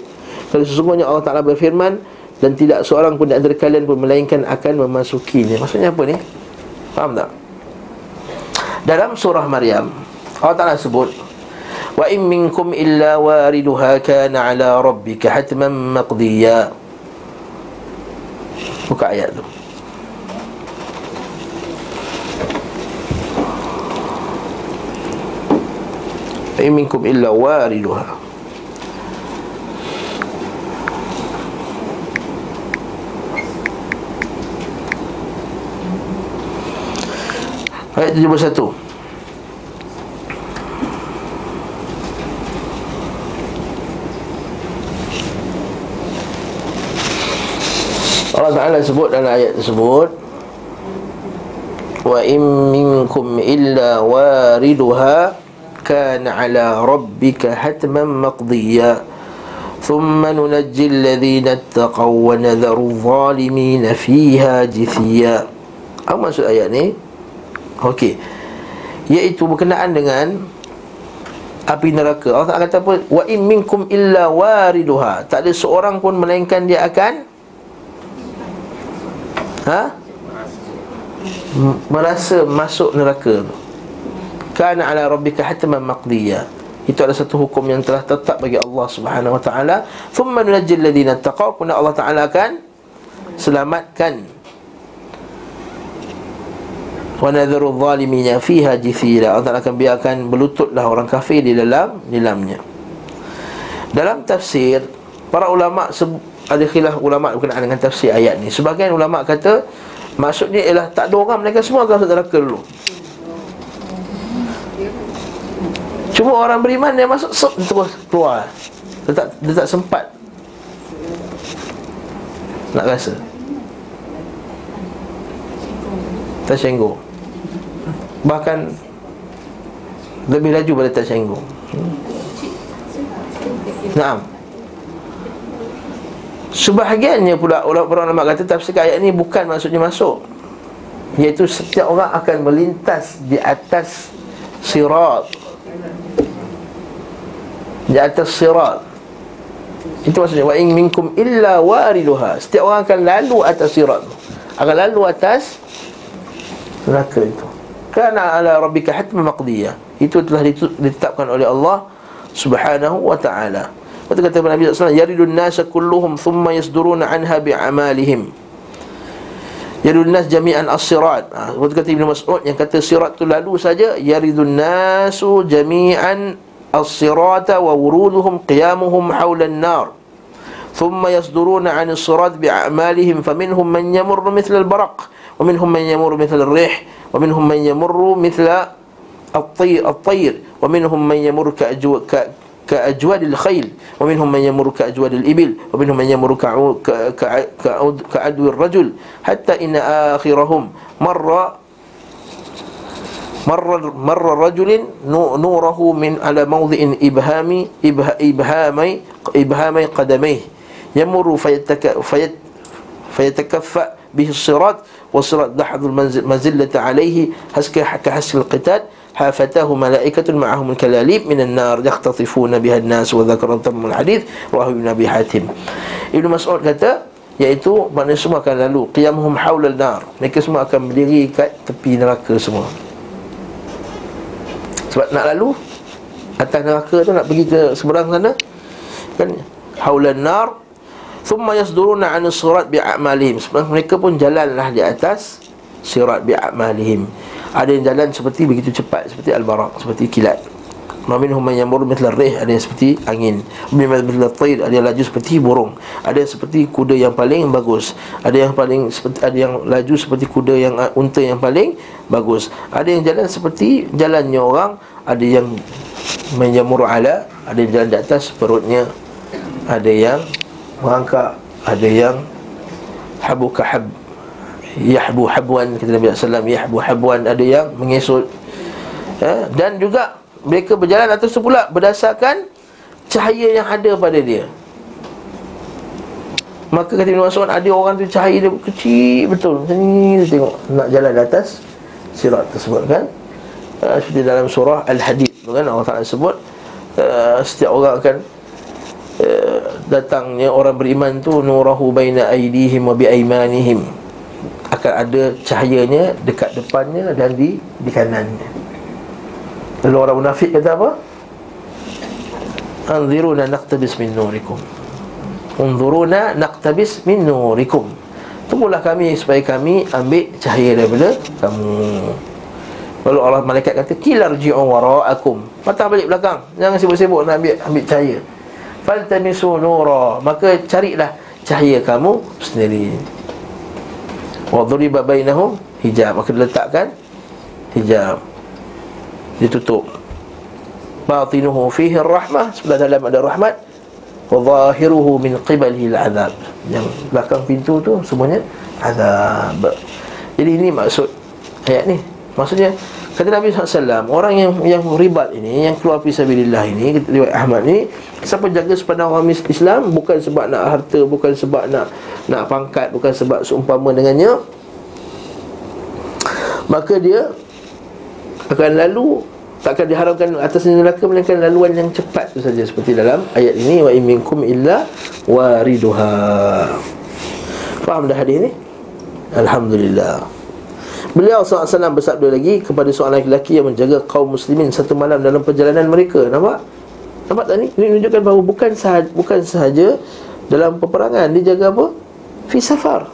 Kalau sesungguhnya Allah Taala berfirman dan tidak seorang pun di antara kalian pun melainkan akan memasukinya. Maksudnya apa ni? Faham tak dalam surah Maryam Allah Taala sebut Wa in minkum illa wariduha kana ala rabbika hatman maqdiya Buka ayat tu in minkum illa wariduha Ayat 71 Allah Ta'ala sebut dalam ayat tersebut Wa in minkum illa wariduha Kana ala rabbika hatman maqdiya ثم ننجي الذين اتقوا ونذر الظالمين فيها جثيا Apa maksud ayat ni? Okey. Iaitu berkenaan dengan Api neraka. Allah Ta'ala kata apa? Wa in minkum illa wariduha. Tak ada seorang pun melainkan dia akan ha? merasa masuk neraka. Kana ala rabbika hatman maqdiya. Itu adalah satu hukum yang telah tetap bagi Allah Subhanahu wa taala. Thumma nunajjil ladina taqaw. Kuna Allah taala akan selamatkan wa nadharu zalimina fiha jithila Allah taala akan biarkan berlututlah orang kafir di dalam di dalamnya dalam tafsir para ulama ada khilaf ulama berkenaan dengan tafsir ayat ni. Sebahagian ulama kata maksudnya ialah tak ada orang mereka semua akan masuk neraka dulu. Cuma orang beriman dia masuk sep, terus keluar. Dia tak, dia tak sempat nak rasa. Tersenggol. Bahkan lebih laju pada tersenggol. Hmm. Naam. Sebahagiannya pula orang-orang ulama kata tafsir ayat ni bukan maksudnya masuk Iaitu setiap orang akan melintas di atas sirat Di atas sirat Itu maksudnya Wa in minkum illa wariduha Setiap orang akan lalu atas sirat Akan lalu atas neraka itu Kana ala rabbika hatma maqdiyah Itu telah ditetapkan oleh Allah Subhanahu wa ta'ala Kata kata Nabi SAW Yaridun nasa kulluhum Thumma yasduruna anha bi'amalihim Yaridun nas jami'an as-sirat ha, Kata kata Ibn Mas'ud Yang kata sirat tu lalu saja Yaridun nasu jami'an as-sirata Wa wuruduhum qiyamuhum hawlan nar ثم يصدرون عن الصراط بأعمالهم فمنهم من يمر مثل البرق ومنهم من يمر مثل الريح ومنهم من يمر مثل الطير الطير ومنهم من يمر كأجو كأجواد الخيل ومنهم من يمر كأجواد الإبل ومنهم من يمر كعدو الرجل. حتى إن آخرهم مر مر مر رجل نوره من على موضع إبهام إبهامي إبهامي قدميه. يمر فيتك فيت فيتكفأ به الصراط والصراط لحظ المنزلة عليه كحسك القتال حافته ملائكة معهم الكلاليب من النار يختطفون بها الناس وذكر تم الحديث رواه ابن أبي حاتم Ibn Mas'ud kata Iaitu manusia semua akan lalu Qiyamuhum hawlal nar Mereka semua akan berdiri kat tepi neraka semua Sebab nak lalu Atas neraka tu nak pergi ke seberang sana Kan Hawlal nar Thumma yasduruna anu surat bi'amalihim. Mereka pun jalanlah di atas Sirat bi'amalihim. Ada yang jalan seperti begitu cepat Seperti Al-Barak, seperti kilat. Ma minhum man yamur mithla rih Ada yang seperti angin. Mithla tayr Ada yang laju seperti burung. Ada yang seperti kuda yang paling bagus. Ada yang paling seperti Ada yang laju seperti kuda yang uh, Unta yang paling bagus. Ada yang jalan seperti Jalannya orang Ada yang Menyamur ala Ada yang jalan di atas perutnya Ada yang Merangkak Ada yang Habu kahab Yahbu habuan Kata Nabi SAW Yahbu habuan Ada yang mengesut ya? Dan juga mereka berjalan atas pula berdasarkan cahaya yang ada pada dia. Maka kata Ibn Mas'ud ada orang tu cahaya dia kecil betul. Macam ni dia tengok nak jalan di atas sirat tersebut kan. Uh, seperti dalam surah Al-Hadid kan Allah Taala sebut uh, setiap orang akan datangnya orang beriman tu nurahu baina aydihim wa bi aymanihim akan ada cahayanya dekat depannya dan di di kanannya. Lalu orang munafik kata apa? Anziruna naqtabis min nurikum. Unzuruna naqtabis min nurikum. Tunggulah kami supaya kami ambil cahaya daripada kamu. Lalu Allah malaikat kata Kilar ji'un wara'akum. Patah balik belakang. Jangan sibuk-sibuk nak ambil, ambil cahaya Faltamisu nura. Maka carilah cahaya kamu sendiri. Wadhuriba bainahum hijab. Maka diletakkan hijab. Ditutup. Batinuhu fihi rahmah. Sebelah dalam ada rahmat. Wa zahiruhu min qibalihi al'adzab yang belakang pintu tu semuanya azab jadi ini maksud ayat ni. Maksudnya kata Nabi SAW orang yang yang ribat ini yang keluar fisabilillah ini riwayat Ahmad ni siapa jaga sepanjang orang Islam? Bukan sebab nak harta bukan sebab nak nak pangkat bukan sebab seumpama dengannya. Maka dia akan lalu takkan diharamkan atas neraka melainkan laluan yang cepat tu saja seperti dalam ayat ini wa iminkum illa wariduha. Faham dah hadis ni? Alhamdulillah Beliau SAW bersabda lagi kepada seorang lelaki yang menjaga kaum muslimin satu malam dalam perjalanan mereka. Nampak? Nampak tak ni? Ini menunjukkan bahawa bukan sahaja, bukan sahaja dalam peperangan. Dia jaga apa? Fi safar.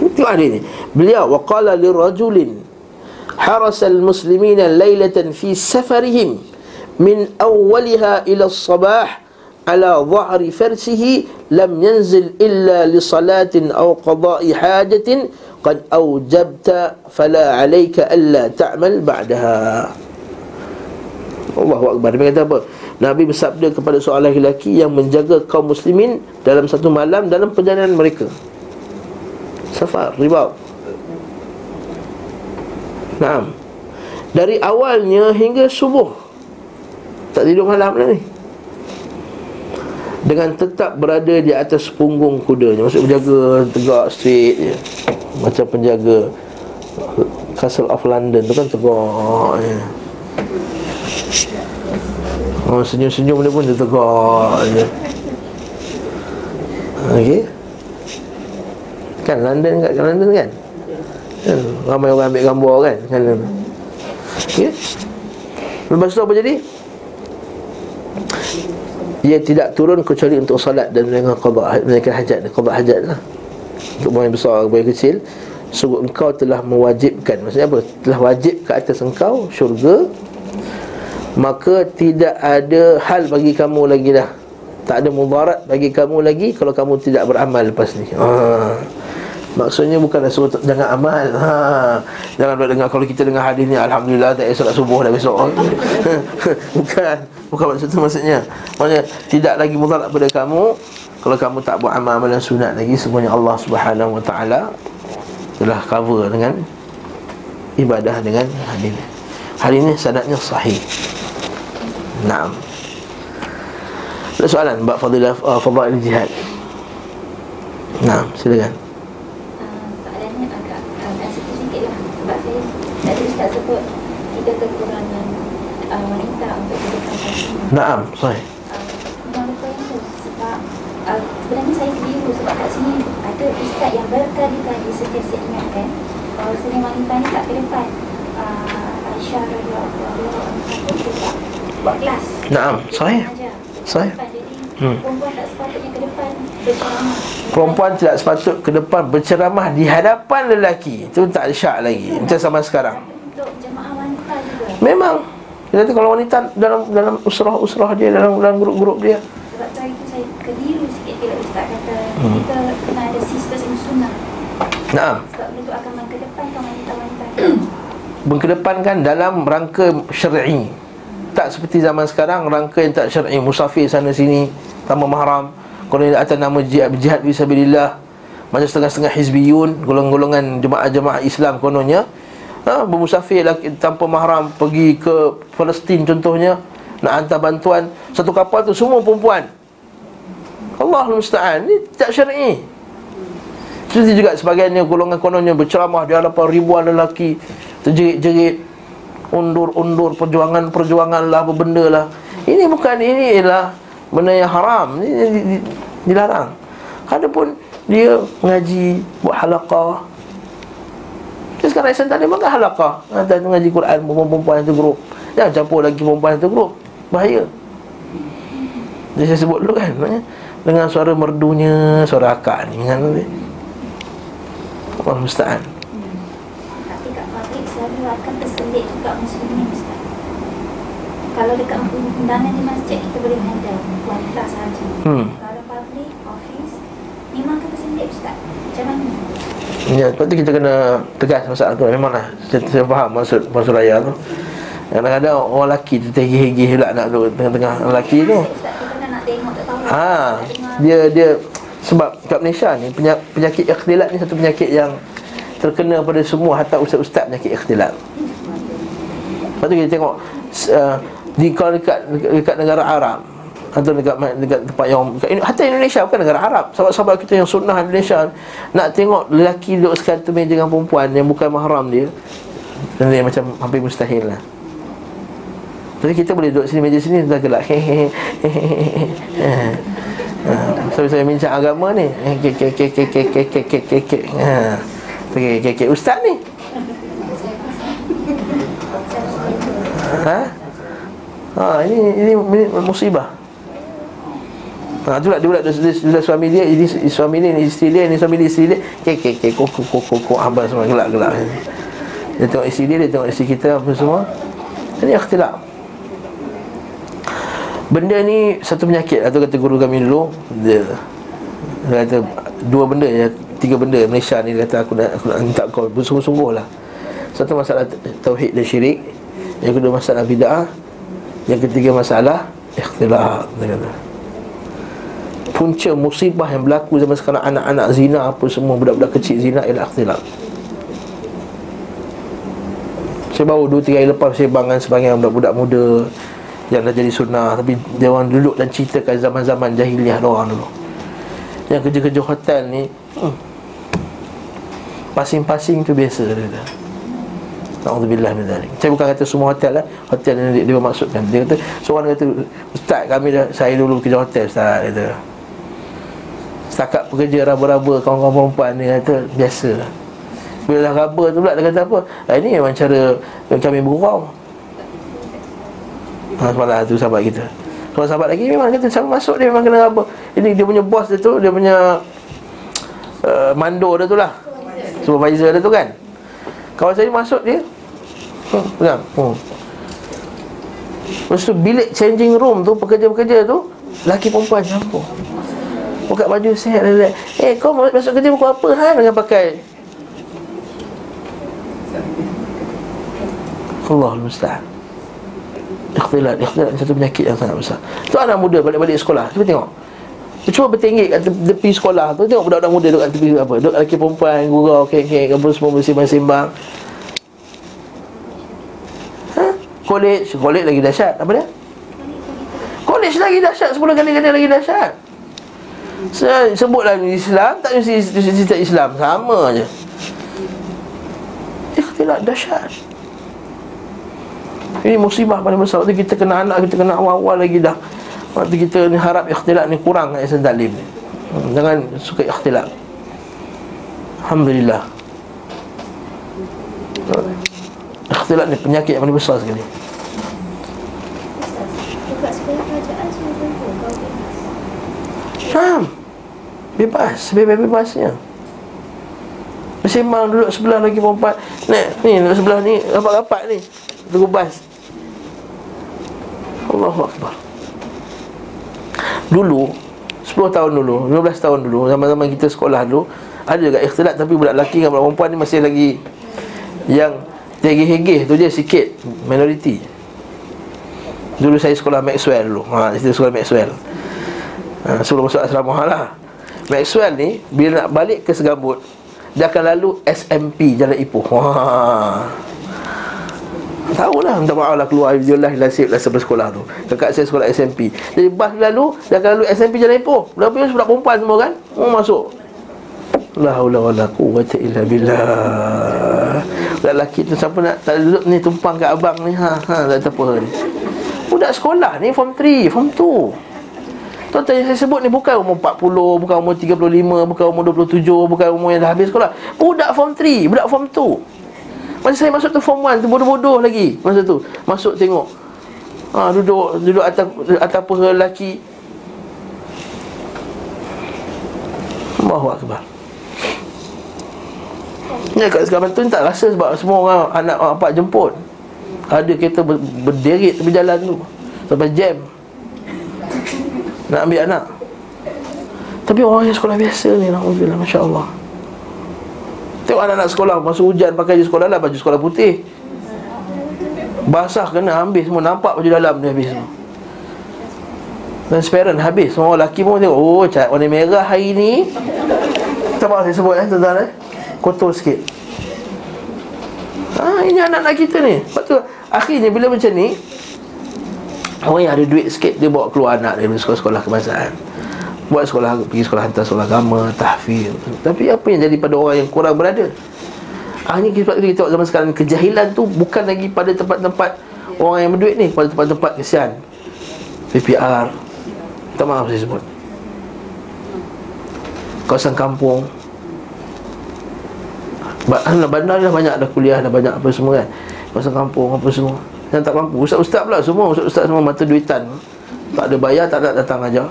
Itu ada ni. Beliau waqala lirajulin harasal muslimin laylatan fi safarihim min awwaliha ila sabah ala zahri farsihi lam yanzil illa li salatin aw qada'i hajatin qad أوجبت فلا عليك ألا تعمل بعدها Allahu Akbar. Dia kata apa? Nabi bersabda kepada seorang lelaki yang menjaga kaum muslimin Dalam satu malam dalam perjalanan mereka. Safar, riba. Naam. Dari awalnya hingga subuh. Tak tidur malam ni. Dengan tetap berada di atas punggung kudanya. Maksud berjaga tegak straight je. Macam penjaga Castle of London tu kan tegak je. Oh, senyum-senyum dia pun dia tegak je. Okey. Kan London kat London kan? kan? Ramai orang ambil gambar kan kan okay? Lepas tu apa jadi? Ia tidak turun kecuali untuk salat dan dengan qada menunaikan hajat qada hajat lah. Untuk orang yang besar atau yang kecil Sungguh engkau telah mewajibkan. Maksudnya apa? Telah wajib ke atas engkau syurga Maka tidak ada hal bagi kamu lagi dah. Tak ada mudarat bagi kamu lagi Kalau kamu tidak beramal lepas ni. Haa Maksudnya bukanlah suruh jangan amal. Ha. Jangan buat dengar Kalau kita dengar hadis ni Alhamdulillah tak esok subuh dah besok. Bukan. Bukan maksud tu maksudnya. Maksudnya Tidak lagi mudarat pada kamu. Kalau kamu tak buat amal amalan sunat lagi Semuanya Allah subhanahu wa ta'ala Telah cover dengan Ibadah dengan hadis ni. Hadis ni sanatnya sahih. Naam. Ada soalan? Bak fadilah uh, Fadilah jihad. Naam silakan sebut kita kekurangan uh, wanita untuk dudukkan kasih. Naam, sahih. Yang lupa yang tu sebab uh, sebenarnya saya keliru sebab kat sini ada ustaz yang berkali-kali sentiasa ingatkan bahawa seni wanita ni tak ke depan. Uh, Aisyah radhiyallahu anha tak buat kelas. Naam, sahih. Sahih. Hmm. Perempuan tak sepatutnya ke depan berceramah. Perempuan tidak sepatut ke depan berceramah di hadapan lelaki. Itu tak syak lagi. Macam sama sekarang. Memang kata kalau wanita dalam dalam usrah-usrah dia Dalam dalam grup-grup dia Sebab tu tu saya keliru sikit bila Ustaz kata hmm. kita kena ada sisters in sunnah. Nah, Sebab tu akan mengedepankan wanita-wanita. Mengkedepankan dalam rangka syar'i Tak seperti zaman sekarang Rangka yang tak syar'i. Musafir sana sini Tanpa mahram. Kalau atas nama jihad, jihad Bisabilillah Macam setengah-setengah hizbiyun Golongan-golongan jemaah-jemaah Islam kononnya. Ha, Bermusafir laki, tanpa mahram Pergi ke Palestin contohnya. Nak hantar bantuan. Satu kapal tu semua perempuan. Allah musta'an. Ini tak syar'i. Seperti juga sebagiannya golongan kononnya berceramah di hadapan ribuan lelaki terjerit-jerit undur-undur perjuangan-perjuangan lah apa benda lah. Ini bukan ini ialah benda yang haram. Ini, dilarang. Adapun dia mengaji buat halaqah. Dia sekarang Islam tak ada makan halaqah. Ada mengaji Quran perempuan-perempuan itu grup. Jangan campur lagi perempuan itu grup. Bahaya. Jadi saya sebut dulu kan Dengan suara merdunya Suara akak ni kan Allah musta'an Tapi kat pabrik selalu akan terselit juga muslimin Ustaz. Kalau dekat undangan di masjid kita boleh handle wanita sahaja. Hmm. Kalau pabrik, office memang akan terselit Ustaz. Macam mana? Ya, lepas tu kita kena tegas masalah tu Memanglah, saya, saya faham maksud maksud raya tu Kadang-kadang orang lelaki tu terhigih-higih pula nak tu Tengah-tengah lelaki tu kita. Ha, dia dia sebab kat Malaysia ni penyak- penyakit ikhtilat ni satu penyakit yang terkena pada semua hatta ustaz-ustaz penyakit ikhtilat. Lepas tu kita tengok uh, di kalau dekat dekat negara Arab atau dekat dekat tempat yang dekat, hatta Indonesia bukan negara Arab. Sahabat-sahabat kita yang sunnah Indonesia nak tengok lelaki duduk sekatu meja dengan perempuan yang bukan mahram dia. Dan dia macam hampir mustahil lah. Jadi kita boleh duduk sini meja sini dah gelak. Ha, so saya bincang agama ni. Ke ke ke ke ke ke ke ke ke ke. Ha. Ke ke ke ustaz ni. Ha? Ha ini ini, ini musibah. Ha tu lah dia pula dia, suami dia ini suami dia ini isteri dia ini suami dia isteri dia ke ke ke ko ko ko ko abang semua gelak-gelak. Dia tengok isteri dia dia tengok isteri kita apa semua. Ini ikhtilaf. Benda ni satu penyakit atau kata guru kami dulu dia, dia kata dua benda ya tiga benda Malaysia ni dia kata aku nak aku nak minta kau bersungguh-sungguh lah satu masalah tauhid dan syirik yang kedua masalah bid'ah yang ketiga masalah ikhtilaf dia kata punca musibah yang berlaku zaman sekarang anak-anak zina apa semua budak-budak kecil zina ialah ikhtilaf saya baru 2 3 hari lepas saya bangan sebagian budak-budak muda yang dah jadi sunnah tapi dia orang duduk dan ceritakan zaman-zaman jahiliah dia orang dulu. Yang kerja-kerja hotel ni hmm, pasing-pasing tu biasa dia kata. Alhamdulillah min. Saya bukan kata semua hotel lah. Hotel yang dia, dia maksudkan. Dia kata seorang kata ustaz kami dah saya dulu kerja hotel ustaz kata. Setakat pekerja raba-raba kawan-kawan perempuan ni kata biasa. Bila dah raba tu pula dia kata apa? Ah, ini memang cara kami bergurau. Ha, semalam tu sahabat kita Kalau sahabat lagi memang kata sama masuk dia memang kena apa Ini dia punya bos dia tu Dia punya uh, Mando dia tu lah Supervisor dia tu kan Kawan saya masuk dia Pegang hmm. Lepas tu bilik changing room tu Pekerja-pekerja tu Laki perempuan campur Buka baju sihat Eh kau masuk kerja pukul apa ha? Dengan pakai? Allah Musta'an Ikhtilat Ikhtilat. Satu penyakit yang sangat besar. Tu anak muda balik-balik sekolah. Kita tengok. Dia cuba bertenggik kat tepi sekolah tu. Tengok budak-budak muda duduk kat tepi apa? Duduk lelaki perempuan Gurau kek-kek Apa semua bersembang-sembang ha? College College lagi dahsyat. Apa dia? College lagi dahsyat. 10 kali-kali lagi dahsyat. Se- Sebutlah Islam Tak mesti cerita Islam. Sama je. Ikhtilat dahsyat. Ini musibah paling besar Waktu kita kena anak Kita kena awal-awal lagi dah. Waktu kita ni harap ikhtilat ni kurang kat Ihsan Taklim ni. Hmm, Jangan suka ikhtilat Alhamdulillah. Ikhtilat ni penyakit yang paling besar sekali Ustaz, juga supaya kerajaan suruh kumpul kau bebas. Faham? Bebas, sebebas-bebasnya Bersembang duduk sebelah lagi perempuan. Ni, ni duduk sebelah ni Rapat-rapat ni. Tunggu bas. Allahu Akbar. Dulu 10 tahun dulu 15 tahun dulu Zaman-zaman kita sekolah dulu Ada juga ikhtilat Tapi budak lelaki dengan budak perempuan ni Masih lagi Yang Tegih-hegih tu je sikit Minority Dulu saya sekolah Maxwell dulu. Ha, Saya sekolah Maxwell ha, Sebelum masuk asrama lah. Maxwell ni Bila nak balik ke Segambut Dia akan lalu SMP Jalan Ipoh. Wah. Tahu lah Minta maaf lah keluar. Alhamdulillah Nasib lah sebelum sekolah tu. Kakak saya sekolah SMP Jadi bas lalu Dia akan lalu SMP Jalan Ipoh. Berapa yang budak perempuan semua kan? Oh masuk. La haula wa la quwwata illa billah. Lelaki tu siapa nak Tak duduk ni tumpang kat abang ni? Ha ha tak apa ni. Budak sekolah ni Form 3 Form 2 Tuan-tuan yang saya sebut ni bukan umur 40, bukan umur 35, bukan umur 27, bukan umur yang dah habis sekolah. Budak form 3, budak form 2. Masa saya masuk tu form 1 tu bodoh-bodoh lagi masa tu. Masuk tengok. Ha, duduk duduk atas atas paha lelaki. Allahu akbar. Ya kat sekarang tu tak rasa sebab semua orang anak pak jemput. Ada kereta ber, berderit tepi jalan tu. Sampai jam. Nak ambil anak? Tapi orang yang sekolah biasa ni Alhamdulillah Masya Allah Tengok anak-anak sekolah Masuk hujan pakai baju sekolah lah Baju sekolah putih. Basah kena habis semua Nampak baju dalam dia habis semua. Transparent habis. Semua lelaki pun tengok Oh cat warna merah hari ni. Tak apa saya sebut eh tuan-tuan eh. Kotor sikit. Ah, ini anak-anak kita ni. Lepas tu Akhirnya bila macam ni Orang yang ada duit sikit Dia bawa keluar anak dari sekolah-sekolah kebangsaan Buat sekolah Pergi sekolah hantar sekolah agama Tahfiz Tapi apa yang jadi pada orang yang kurang berada? Hanya kita, kita tengok zaman sekarang Kejahilan tu bukan lagi pada tempat-tempat Orang yang berduit ni Pada tempat-tempat kesian. PPR Tak maaf saya sebut. Kawasan kampung. Bandar dah banyak dah kuliah Dah banyak apa semua kan. Kawasan kampung apa semua yang tak mampu. Ustaz-ustaz pula semua Ustaz-ustaz semua mata duitan. Tak ada bayar tak ada datang aja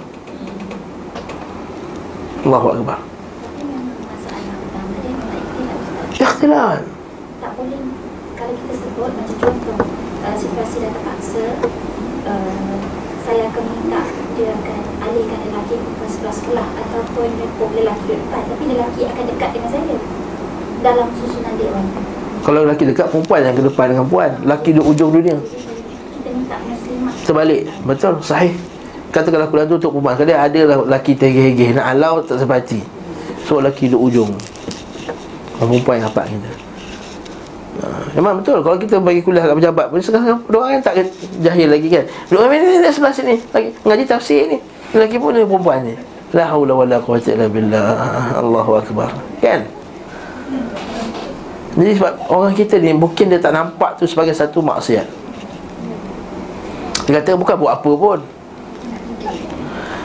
Allahu Akbar. Ikhtilat. Tak boleh. Kalau kita sebut macam contoh uh, Situasi dah terpaksa uh, Saya akan minta Dia akan alihkan lelaki ke sebelah sekolah Ataupun nyepuk lelaki di depan Tapi lelaki akan dekat dengan saya Dalam susunan dia kalau lelaki dekat perempuan yang ke depan dengan puan Lelaki di ujung dunia. Terbalik. Betul? Sahih. Katakanlah kuliah tu untuk perempuan. Kadang ada lah lelaki tergeh-geh Nak halau tak sepati So lelaki di ujung Perempuan yang rapat kita. Ha, Memang betul. Kalau kita bagi kuliah kat pejabat pun Sekarang orang yang tak jahil lagi kan. Orang ni, ni, sebelah sini? Lagi Ngaji tafsir ni. Lelaki pun ni perempuan ni. La hawla wa la quwata illa billah. Allahu Akbar. Kan jadi sebab orang kita ni Mungkin dia tak nampak tu sebagai satu maksiat. Dia kata bukan buat apa pun.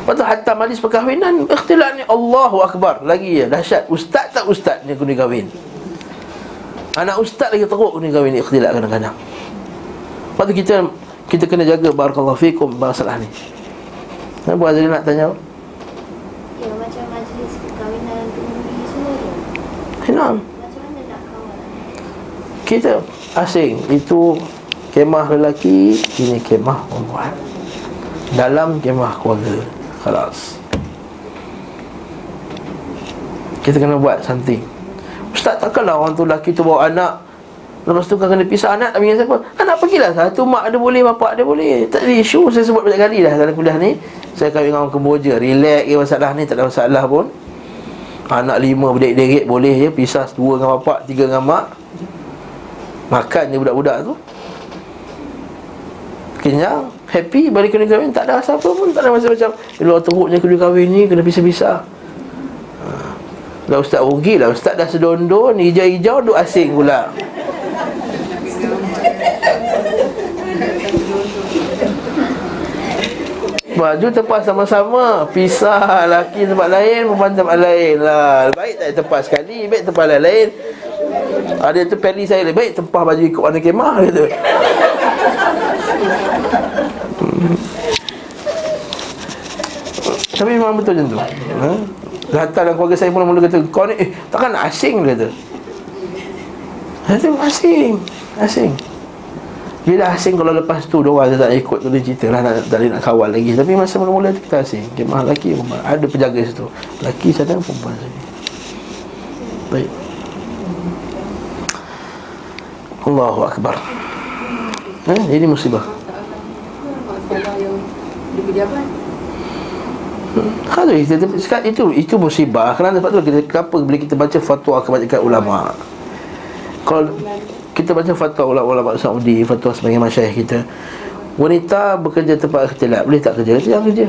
Lepas tu hatta majlis perkahwinan Ikhtilat ni Allahu Akbar. Lagi ya dahsyat. Ustaz tak ustaz ni kena kahwin? Anak ustaz lagi teruk kena kahwin Ikhtilat kadang-kadang. Lepas tu kita Kita kena jaga Barakallahu fikum Masalah ni. Kenapa Azri nak tanya Ya macam majlis perkahwinan tu. Kenapa Macam mana nak kawal Kita asing Itu kemah lelaki Ini kemah perempuan. Dalam kemah keluarga Khalas Kita kena buat something. Ustaz takkanlah orang tu lelaki tu bawa anak Lepas tu kan kena pisah anak Tak dengan siapa? Anak pergilah. Satu mak ada boleh Bapak ada boleh. Tak ada isu Saya sebut banyak kali dah Dalam kuliah ni. Saya kahwin dengan orang Kemboja Relax je masalah ni Tak ada masalah pun. Anak lima berderik-derik boleh je Pisah dua dengan bapak Tiga dengan mak Makan je budak-budak tu. Kenyang Happy Balik kena kahwin. Tak ada apa pun Tak ada macam-macam Bila teruknya kena kahwin ni Kena pisah-pisah. Ha. Dah ustaz rugi lah Ustaz dah sedondon Hijau-hijau Duk asing pula. Baju tepas sama-sama. Pisah laki tempat lain Perempuan tempat lain lah. Baik tak tepas sekali Baik tempat lain-lain Ada tu peli saya Baik tempah baju ikut warna kemah gitu. Hmm. Tapi memang betul macam tu. Ha? Datang dalam keluarga saya mula-mula kata Kau ni eh takkan asing? dia kata. Kata asing Asing. Bila asing kalau lepas tu Dia orang tak ikut tu Dia cerita lah Tak nak kawal lagi. Tapi masa mula-mula tu kita asing. Jemaah lelaki perempuan. Ada penjaga situ. Lelaki sana perempuan sini Baik Allahu Akbar eh, Ini musibah Kalau kita sekat itu itu musibah kerana sebab tu kita kenapa bila kita baca fatwa kebanyakan ulama. Kalau kita baca fatwa ulama-ulama Saudi, fatwa sebagai masyayikh kita, wanita bekerja tempat ikhtilat, boleh tak kerja? Jangan kerja.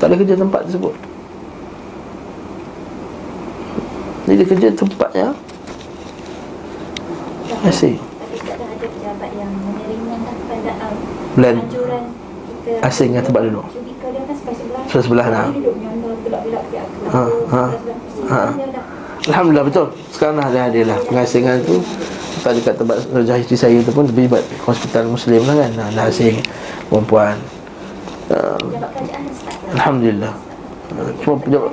Tak boleh kerja tempat tersebut. Jadi kerja ada pejabat yang Blend. anjuran kita. Asing yang tempat duduk. Kan sebelah sebelah. Aku. Ha, ha, ha. Alhamdulillah betul. Sekarang dah ada lah. Pengasingan tu. Tak dekat tempat Rajah isteri saya tu pun Tepi buat hospital muslim lah kan. Dah, dah asing Perempuan uh, Alhamdulillah. Cuma pejabat.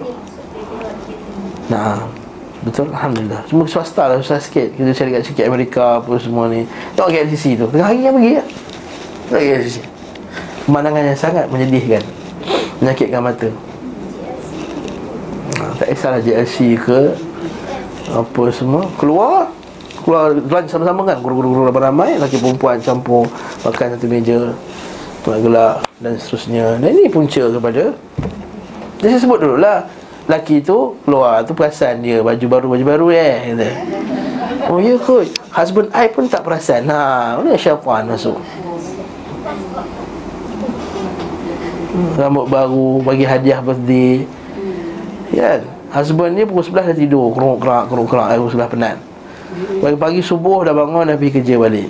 Nah Betul Alhamdulillah. Cuma swasta lah Susah sikit. Kita cari kat sikit Amerika Apa semua ni. Tengok KLCC tu. Tengah hari yang pergi ya? Tengok KLCC Pemandangan yang sangat menyedihkan. Menyakitkan mata. Ha, Tak kisahlah JLC ke Apa semua. Keluar. Keluar lunch sama-sama kan. Guru-guru ramai-ramai. Laki perempuan campur Makan satu meja. Tengah gelap Dan seterusnya. Dan ini punca kepada. Jadi saya sebut dulu lah Laki tu keluar tu perasan dia Baju baru baju baru eh kata. Oh ya kot. Husband I pun tak perasan. Ha Mana syaitan masuk. Rambut baru Bagi hadiah birthday. Kan? Husband dia pukul 11 dah tidur. Keruk kerak keruk kerak Pukul 11 penat. Pagi-pagi subuh dah bangun Dah pergi kerja balik.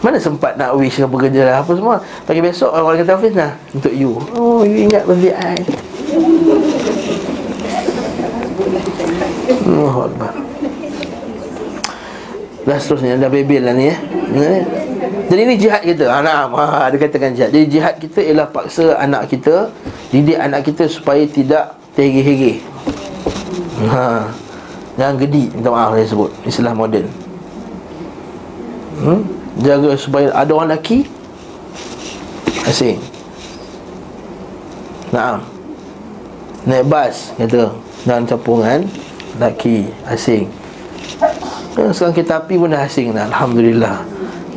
Mana sempat nak wish ke bekerja lah. Apa semua. Pagi besok orang kata office nah Untuk you. Oh you ingat birthday I Allah Akbar. Dah seterusnya Dah bebel lah ni eh. Ya. Jadi ini jihad kita. Ha, nah, ha, Dia katakan jihad. Jadi jihad kita ialah paksa anak kita Didik anak kita supaya tidak terhege-hege ha. Jangan gedi Minta maaf saya sebut. Istilah moden. Hmm? Jaga supaya ada orang lelaki. Asing. Naam. Naik bas Kata. Jangan campuran Lelaki Asing. Ha, Sekarang kereta api pun dah asing dah Alhamdulillah.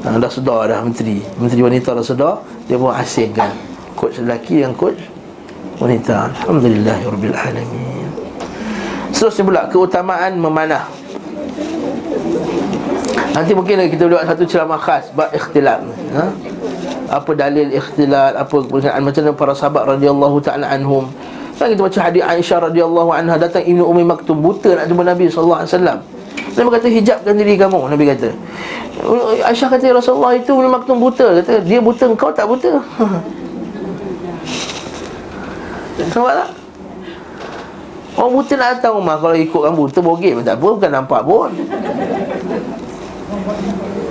Ha, Dah sedar dah menteri. Menteri wanita dah sedar Dia pun asing kan. Coach lelaki yang coach wanita. Alhamdulillah ya Alamin. Seterusnya pula keutamaan memanah. Nanti mungkin kita buat satu ceramah khas Bab ikhtilat ha? Apa dalil ikhtilat Apa kepercayaan Macam mana para sahabat radhiyallahu ta'ala anhum Kan kita baca hadis Aisyah radhiyallahu anha Datang Ibnu Umi Maktum Buta nak jumpa Nabi sallallahu alaihi wasallam. Nabi kata hijabkan diri kamu Nabi kata. Aisyah kata "Ya Rasulullah itu Umi Maktum buta. Kata dia buta Kau tak buta? Nampak tak? Orang buta nak datang rumah Kalau ikutkan buta Bogey pun tak apa Bukan nampak pun.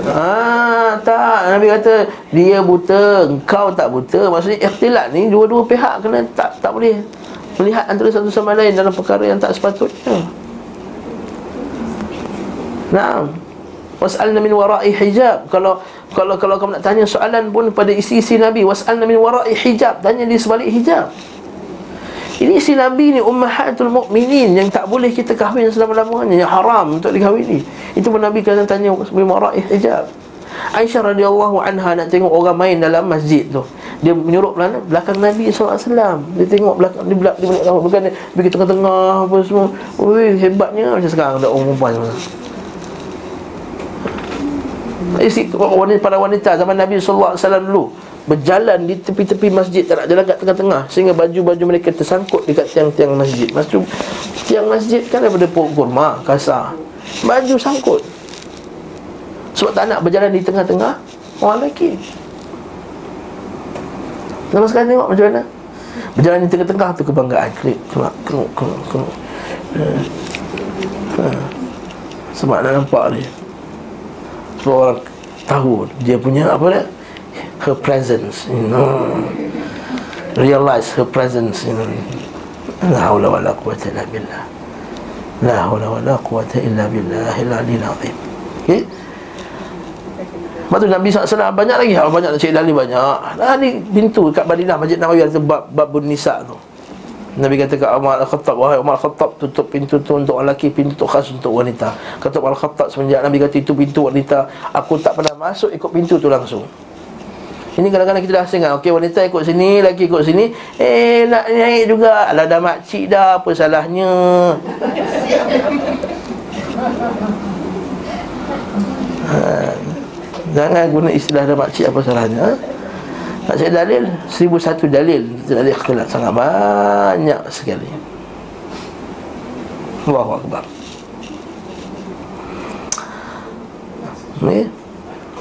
Ah, tak. Nabi kata Dia buta Engkau tak buta. Maksudnya ikhtilat ni Dua-dua pihak kena Tak tak boleh Melihat antara satu sama lain Dalam perkara yang tak sepatutnya. Nah Was'alna min wara'i hijab. Kalau kalau kalau kamu nak tanya soalan pun pada isi-isi Nabi Was'alna min wara'i hijab. Tanya di sebalik hijab. Ini isi Nabi ni Ummahatul mu'minin Yang tak boleh kita kahwin selama-lamanya. Yang haram untuk dikahwini Itu pun Nabi kata tanya min wara'i hijab. Aisyah radhiyallahu anha nak tengok orang main dalam masjid tu. Dia menyuruh belakang, belakang Nabi SAW Dia tengok belakang Dia belakang, dia belakang Bukan dia pergi tengah-tengah Apa semua. Ui, hebatnya Macam sekarang ada orang perempuan semua. Isi wanita, para wanita zaman Nabi SAW dulu Berjalan di tepi-tepi masjid Tak nak jalan kat tengah-tengah Sehingga baju-baju mereka tersangkut Dekat tiang-tiang masjid. Maksud Tiang masjid kan daripada pokok kurma Kasar. Baju sangkut. Sebab tak nak berjalan di tengah-tengah Orang lelaki Nama sekarang tengok macam mana? Berjalan di tengah-tengah tu kebanggaan. Klik, kelak, keluk, keluk, keluk ha. Sebab nak nampak dia Sebab orang tahu Dia punya apa dia? Her presence you know. Realize her presence you know. La hawla wa la quwata illa billah. La hawla wa la quwata illa billah. Al-alil azim Okay Lepas tu Nabi SAW banyak lagi hal banyak cari dalil banyak. Nah ni pintu kat Madinah Masjid Nabawi ada bab bab nisa tu. Nabi kata kat Umar Al-Khattab Wahai Umar Al-Khattab Tutup pintu tu untuk lelaki Pintu tu khas untuk wanita. Kata Umar Al-Khattab Semenjak Nabi kata itu pintu wanita Aku tak pernah masuk ikut pintu tu langsung. Ini kadang-kadang kita dah asing kan Okey wanita ikut sini Lelaki ikut sini. Eh nak naik juga. Alah dah makcik dah Apa salahnya? Ha, Jangan guna istilah dah makcik Apa salahnya ha? Tak cari dalil? Seribu satu dalil. Dalil ikhtilat Sangat banyak sekali. Allahu Akbar. Ni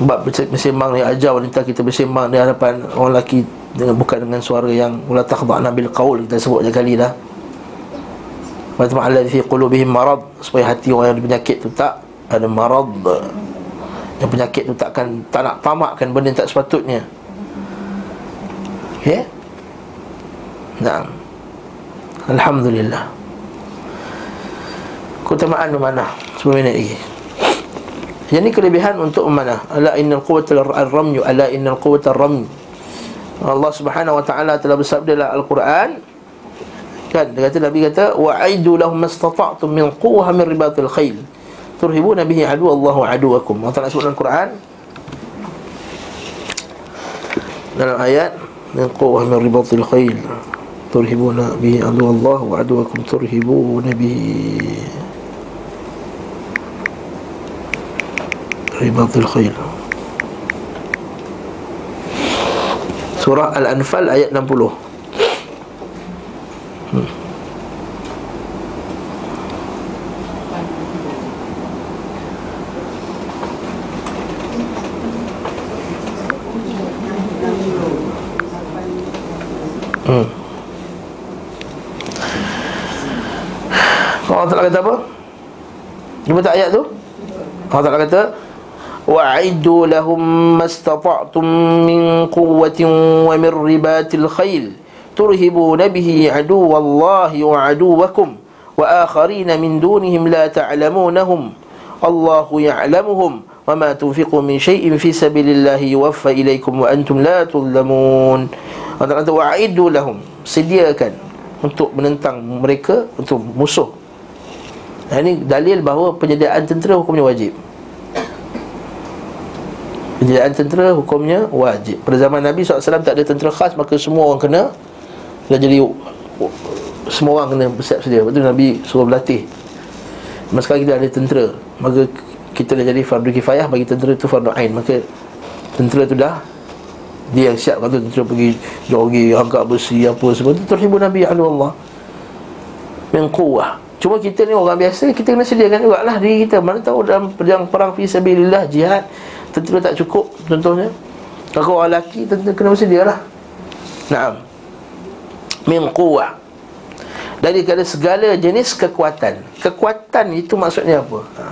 Sebab bersembang ni Ajar wanita kita bersembang Di hadapan orang lelaki dengan Bukan dengan suara yang Ula takhda'na bil qawl Kita sebut je kali dah. Matma'ala fi qulubihim marad Supaya hati orang yang penyakit tu tak Ada marad Yang penyakit tu takkan Tak nak tamakkan benda yang tak sepatutnya. Ya? Nah Alhamdulillah. Keutamaan memanah. Sebelum minit lagi. Yang ini kelebihan untuk memanah. Ala innal quwata al-ramyu Ala innal quwata al-ramyu Allah subhanahu wa ta'ala telah bersabda dalam Al-Quran. Kan, dia kata Nabi kata Wa'idu lahum mastata'tum min quwha min ribatil khayl Turhibuna bihi adu Allahu aduakum Allah Ta'ala sebut dalam Al-Quran Dalam ayat من قوة من رباط الخيل ترهبون به عدو الله وعدوكم ترهبون به رباط الخيل Surah Al-Anfal ayat 60 Hmm. Allah Ta'ala kata apa? Cuba tak ayat tu? Allah Ta'ala kata Wa'iddu lahum mastata'tum min quwwatin wa min ribatil khayl Turhibuna bihi aduwallahi wa aduwakum Wa akharina min dunihim la ta'lamunahum Allahu ya'lamuhum Wa ma tunfiqu min syai'in fi sabilillahi yuwaffa ilaikum wa antum la tudlamun Allah kata wa'idu lahum. Sediakan Untuk menentang mereka Untuk musuh. Nah, Ini dalil bahawa penyediaan tentera hukumnya wajib. Penyediaan tentera hukumnya wajib. Pada zaman Nabi SAW tak ada tentera khas Maka semua orang kena Dah jadi Semua orang kena bersiap sedia. Lepas tu Nabi suruh berlatih. Masa sekarang kita ada tentera. Maka kita dah jadi fardu kifayah Bagi tentera tu fardu ain. Maka tentera tu dah dia yang siap kata tentera pergi jogging angkat besi apa semua tu terhibur Nabi Allah. Min quwwah cuma kita ni orang biasa kita kena sediakan juga lah diri kita. Mana tahu dalam perjang perang fi sabilillah jihad tentera tak cukup contohnya. Kalau orang lelaki tentera kena bersedia lah na'am. Min quwwah. Dari segala jenis kekuatan. Kekuatan itu maksudnya apa? Ha.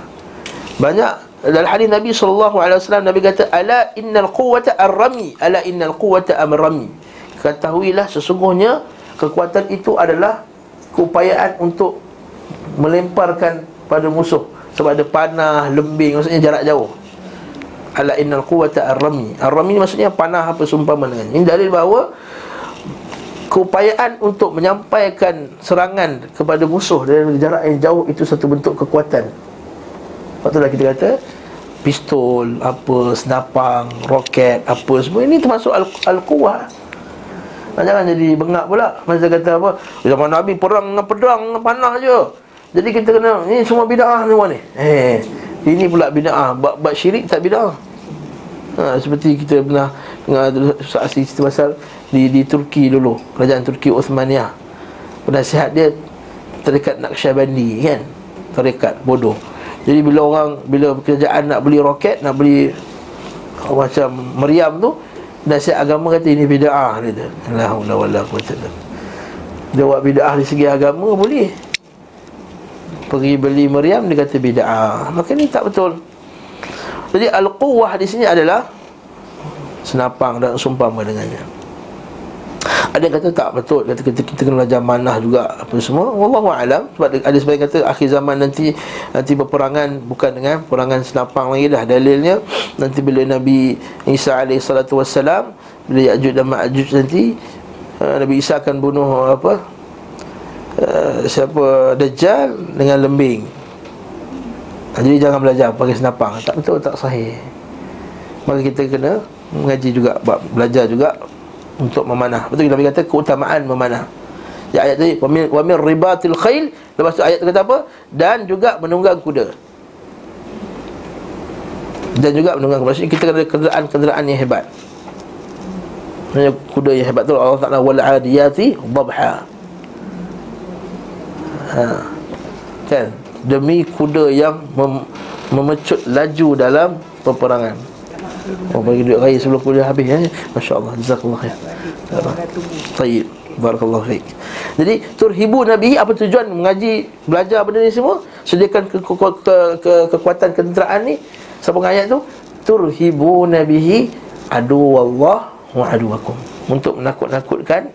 banyak dalam hadis Nabi sallallahu alaihi wasallam Nabi kata ala innal quwwata ar-rami. Ala innal quwwata am-rami. Ketahuilah sesungguhnya kekuatan itu adalah keupayaan untuk melemparkan pada musuh. Sebab ada panah lembing maksudnya jarak jauh. Ala innal quwwata ar-rami. Ar-rami maksudnya panah apa seumpama dengan ini dalil bahawa keupayaan untuk menyampaikan serangan kepada musuh dari jarak yang jauh itu satu bentuk kekuatan Lepas tu lah kita kata Pistol, apa, senapang, roket, apa semua Ini termasuk Al-Quwah al Jangan jadi bengak pula. Masa kata apa Zaman Nabi perang dengan pedang dengan panah je. Jadi kita kena Ini semua bida'ah semua ni. Eh Ini pula bida'ah Bab syirik tak bida'ah ha, Seperti kita pernah Dengar saksi cerita pasal di, di Turki dulu Kerajaan Turki Uthmaniyah. Penasihat dia Terdekat Naqsyabandi kan? Terdekat bodoh jadi bila orang bila kerajaan nak beli roket, nak beli macam meriam tu, nasihat agama kata ini bid'ah dia. La haula wala quwwata Dia buat bid'ah di segi agama boleh. Pergi beli meriam dia kata bid'ah. Maka ni tak betul. Jadi al-quwwah di sini adalah senapang dan sumpama dengannya. Ada yang kata tak betul. Kata kita, kita kena belajar manah juga Apa semua. Wallahu alam. Sebab ada sebagian kata Akhir zaman nanti Nanti berperangan Bukan dengan perangan senapang lagi dah. Dalilnya Nanti bila Nabi Isa AS Bila Ya'juj dan Ma'juj nanti uh, Nabi Isa akan bunuh apa uh, Siapa Dajjal Dengan lembing. Jadi jangan belajar pakai senapang. Tak betul tak sahih. Maka kita kena Mengaji juga Belajar juga untuk memanah. Betul Nabi kata keutamaan memanah. Ya ayat tadi wa min ribatil khail lepas tu ayat tu kata apa? Dan juga menunggang kuda. Dan juga menunggang kuda. Maksudnya kita kena kenderaan-kenderaan yang hebat. Maksudnya kuda yang hebat tu Allah Taala wal adiyati dhabha. Ha. Kan? Demi kuda yang mem- memecut laju dalam peperangan. Oh bagi duit raya sebelum kuliah habis ya. Masya-Allah. Jazakallah khair. Baik. Barakallahu fiik. Jadi turhibu nabi apa tujuan mengaji belajar benda ni semua? Sediakan ke, ke, ke, ke, kekuatan kenderaan ni. Siapa ayat tu? Turhibu nabihi adu wallah wa aduwakum. Untuk menakut-nakutkan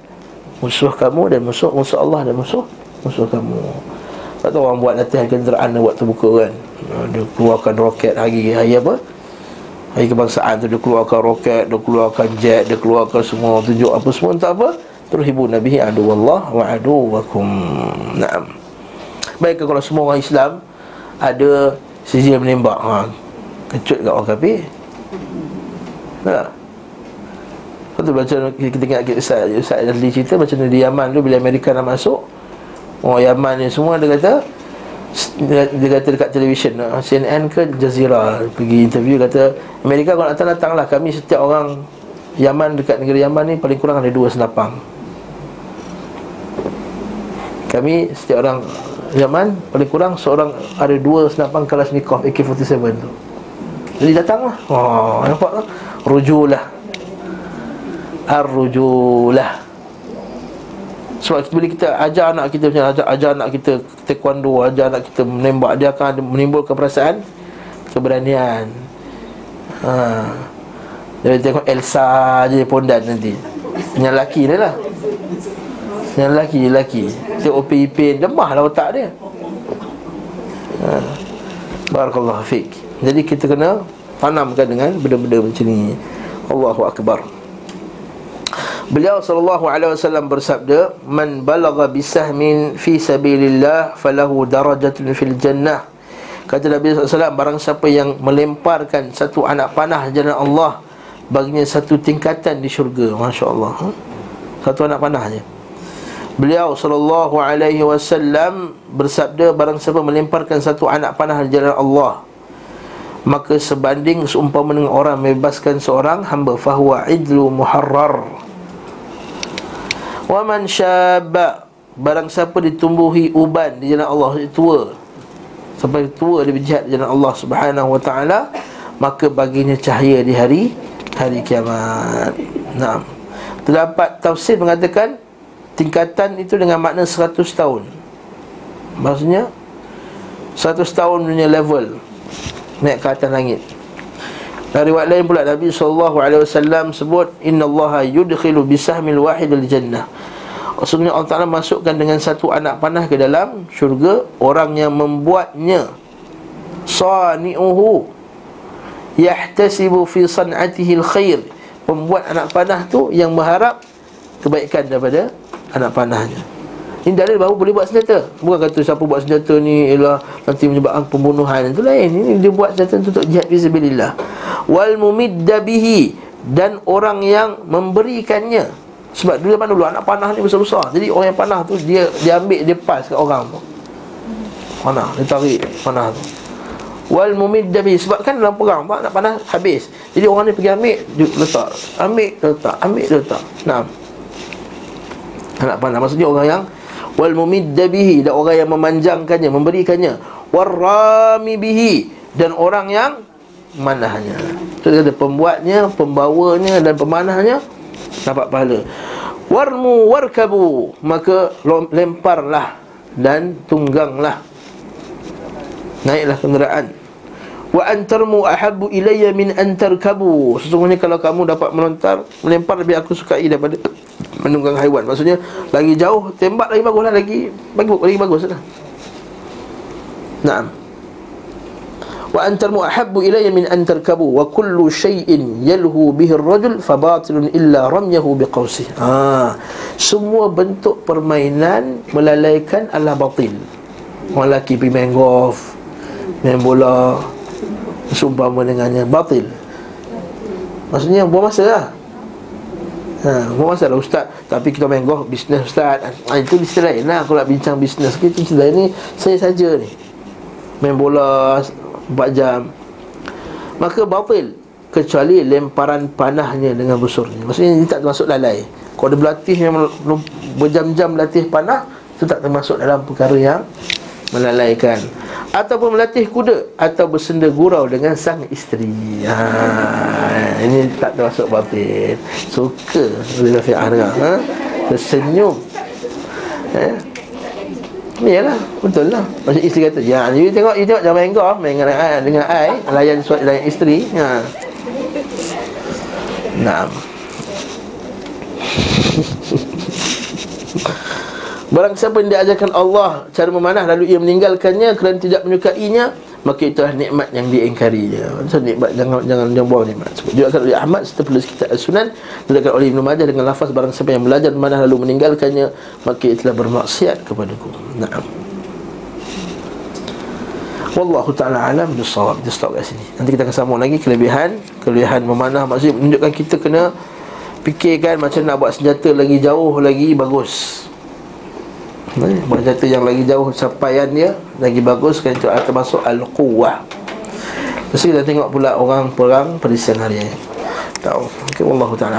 musuh kamu dan musuh musuh Allah dan musuh musuh kamu. Tak tahu orang buat latihan kenderaan waktu buka kan. Dia keluarkan roket hari hari apa? Hari kebangsaan tu dia keluarkan roket, dia keluarkan jet, dia keluarkan semua tunjuk apa semua entah apa. Turhibu nabihi adu wallah wa adu wakum. Naam. Baik kalau semua orang Islam ada sijil menembak. Ha. Kecut kat orang kafir. Tak. Lepas baca kita tengok Ustaz, Ustaz Adli cerita macam di Yaman tu bila Amerika nak masuk Orang Yaman ni semua dia kata dia, kata dekat televisyen uh, CNN ke Jazeera pergi interview kata Amerika kalau datang datanglah. Kami setiap orang Yaman dekat negeri Yaman ni paling kurang ada dua senapang. Kami setiap orang Yaman paling kurang seorang ada dua senapang Kalashnikov AK-47 tu. Jadi datanglah. Oh, nampak tak? Rujulah. Ar-rujulah sebab bila kita ajar anak kita macam ajar, ajar anak kita taekwondo, ajar anak kita menembak, dia akan menimbulkan perasaan keberanian. Ha. Dia tengok Elsa je pondan nanti. Yang lelaki dia lah. Yang lelaki, lelaki. Tengok Upin lemah lah otak dia. Ha. Barakallahu fiqh. Jadi kita kena tanamkan dengan benda-benda macam ni. Allahu Akbar. Beliau sallallahu alaihi wasallam bersabda, "Man balagha bisahmin fi sabilillah falahu darajatun fil jannah." Kata Nabi SAW Barang siapa yang melemparkan Satu anak panah jalan Allah Baginya satu tingkatan di syurga Masya Allah ha? Satu anak panah je Beliau sallallahu alaihi wasallam bersabda barang siapa melemparkan satu anak panah di jalan Allah maka sebanding seumpama dengan orang membebaskan seorang hamba fahuwa idlu muharrar Wa man syabba. Barang siapa ditumbuhi uban di jalan Allah tua. Sampai tua dia berjihad di jalan Allah subhanahu wa ta'ala Maka baginya cahaya di hari Hari kiamat. Nah, Terdapat tafsir mengatakan Tingkatan itu dengan makna 100 tahun. Maksudnya 100 tahun punya level. Naik ke atas langit dan riwayat lain pula Nabi SAW sebut Inna Allah yudkhilu bisahmil wahid al-jannah Maksudnya Allah Ta'ala masukkan dengan satu anak panah ke dalam syurga Orang yang membuatnya. Sani'uhu. Yahtasibu fi san'atihi al-khair Pembuat anak panah tu yang berharap Kebaikan daripada anak panahnya ini dalil bahawa boleh buat senjata. Bukan kata siapa buat senjata ni Ialah nanti menyebabkan pembunuhan. Itu lain. Ini dia buat senjata untuk jihad Fisabilillah Wal mumidda bihi Dan orang yang memberikannya. Sebab dulu zaman dulu? Anak panah ni besar-besar. Jadi orang yang panah tu Dia dia ambil Dia pas kat orang tu. Panah Dia tarik panah tu. Wal mumidda bihi Sebab kan dalam perang Nak panah habis. Jadi orang ni pergi ambil letak. Ambil letak. Ambil letak. Nah Anak panah Maksudnya orang yang wal mumidda bihi dan orang yang memanjangkannya memberikannya. Warami bihi dan orang yang manahnya. Itu dia kata pembuatnya pembawanya dan pemanahnya dapat pahala. Warmu warkabu maka lemparlah dan tungganglah. Naiklah kenderaan. Wa antarmu ahabbu ilayya min antarkabu sesungguhnya kalau kamu dapat melontar melempar lebih aku sukai daripada Menunggang haiwan. Maksudnya Lagi jauh Tembak lagi bagus lah Lagi Bagus lagi bagus lah. Naam. Wa antar mu'ahabbu ilayya min antar kabu Wa kullu syai'in yalhu bihi rajul Fabatilun illa ramyahu biqawsih ha. Semua bentuk permainan Melalaikan Allah batil. Orang lelaki pergi main golf Main bola Sumpama dengannya Batil. Maksudnya buang masa lah Ha, bukan masalah ustaz. Tapi kita main golf bisnes ustaz. Ha, Itu istilah lain lah. Kalau nak bincang bisnes Kita istilah ni Saya saja ni. Main bola 4 jam. Maka batil Kecuali lemparan panahnya dengan busurnya. Maksudnya dia tak termasuk lalai. Kalau dia berlatih yang berjam-jam latih panah Itu tak termasuk dalam perkara yang Melalaikan Ataupun melatih kuda Atau bersenda gurau dengan sang isteri ha, Ini tak termasuk batin Suka Boleh Rafi'ah dengar ha? Tersenyum eh? Yalah, betul lah Macam isteri kata Ya, you tengok, you tengok jangan main golf Main dengan, dengan, dengan I Layan suat layan isteri ha. Nah Barang siapa yang diajarkan Allah cara memanah lalu ia meninggalkannya kerana tidak menyukainya maka itulah nikmat yang diingkarinya. So nikmat jangan jangan jangan buang nikmat. Sebab juga oleh Ahmad serta penulis kitab As-Sunan diriwayatkan oleh Ibnu Majah dengan lafaz barang siapa yang belajar memanah lalu meninggalkannya maka ia telah bermaksiat kepadaku. Naam. Wallahu ta'ala alam bisawab Dia stop kat sini Nanti kita akan sambung lagi Kelebihan Kelebihan memanah Maksudnya menunjukkan kita kena Fikirkan macam nak buat senjata lagi jauh lagi bagus eh, Senjata yang lagi jauh capaian dia Lagi bagus kan? Itu termasuk Al-Quwah Lepas kita tengok pula orang perang pada siang hari Tahu. Okay, Allah Ta'ala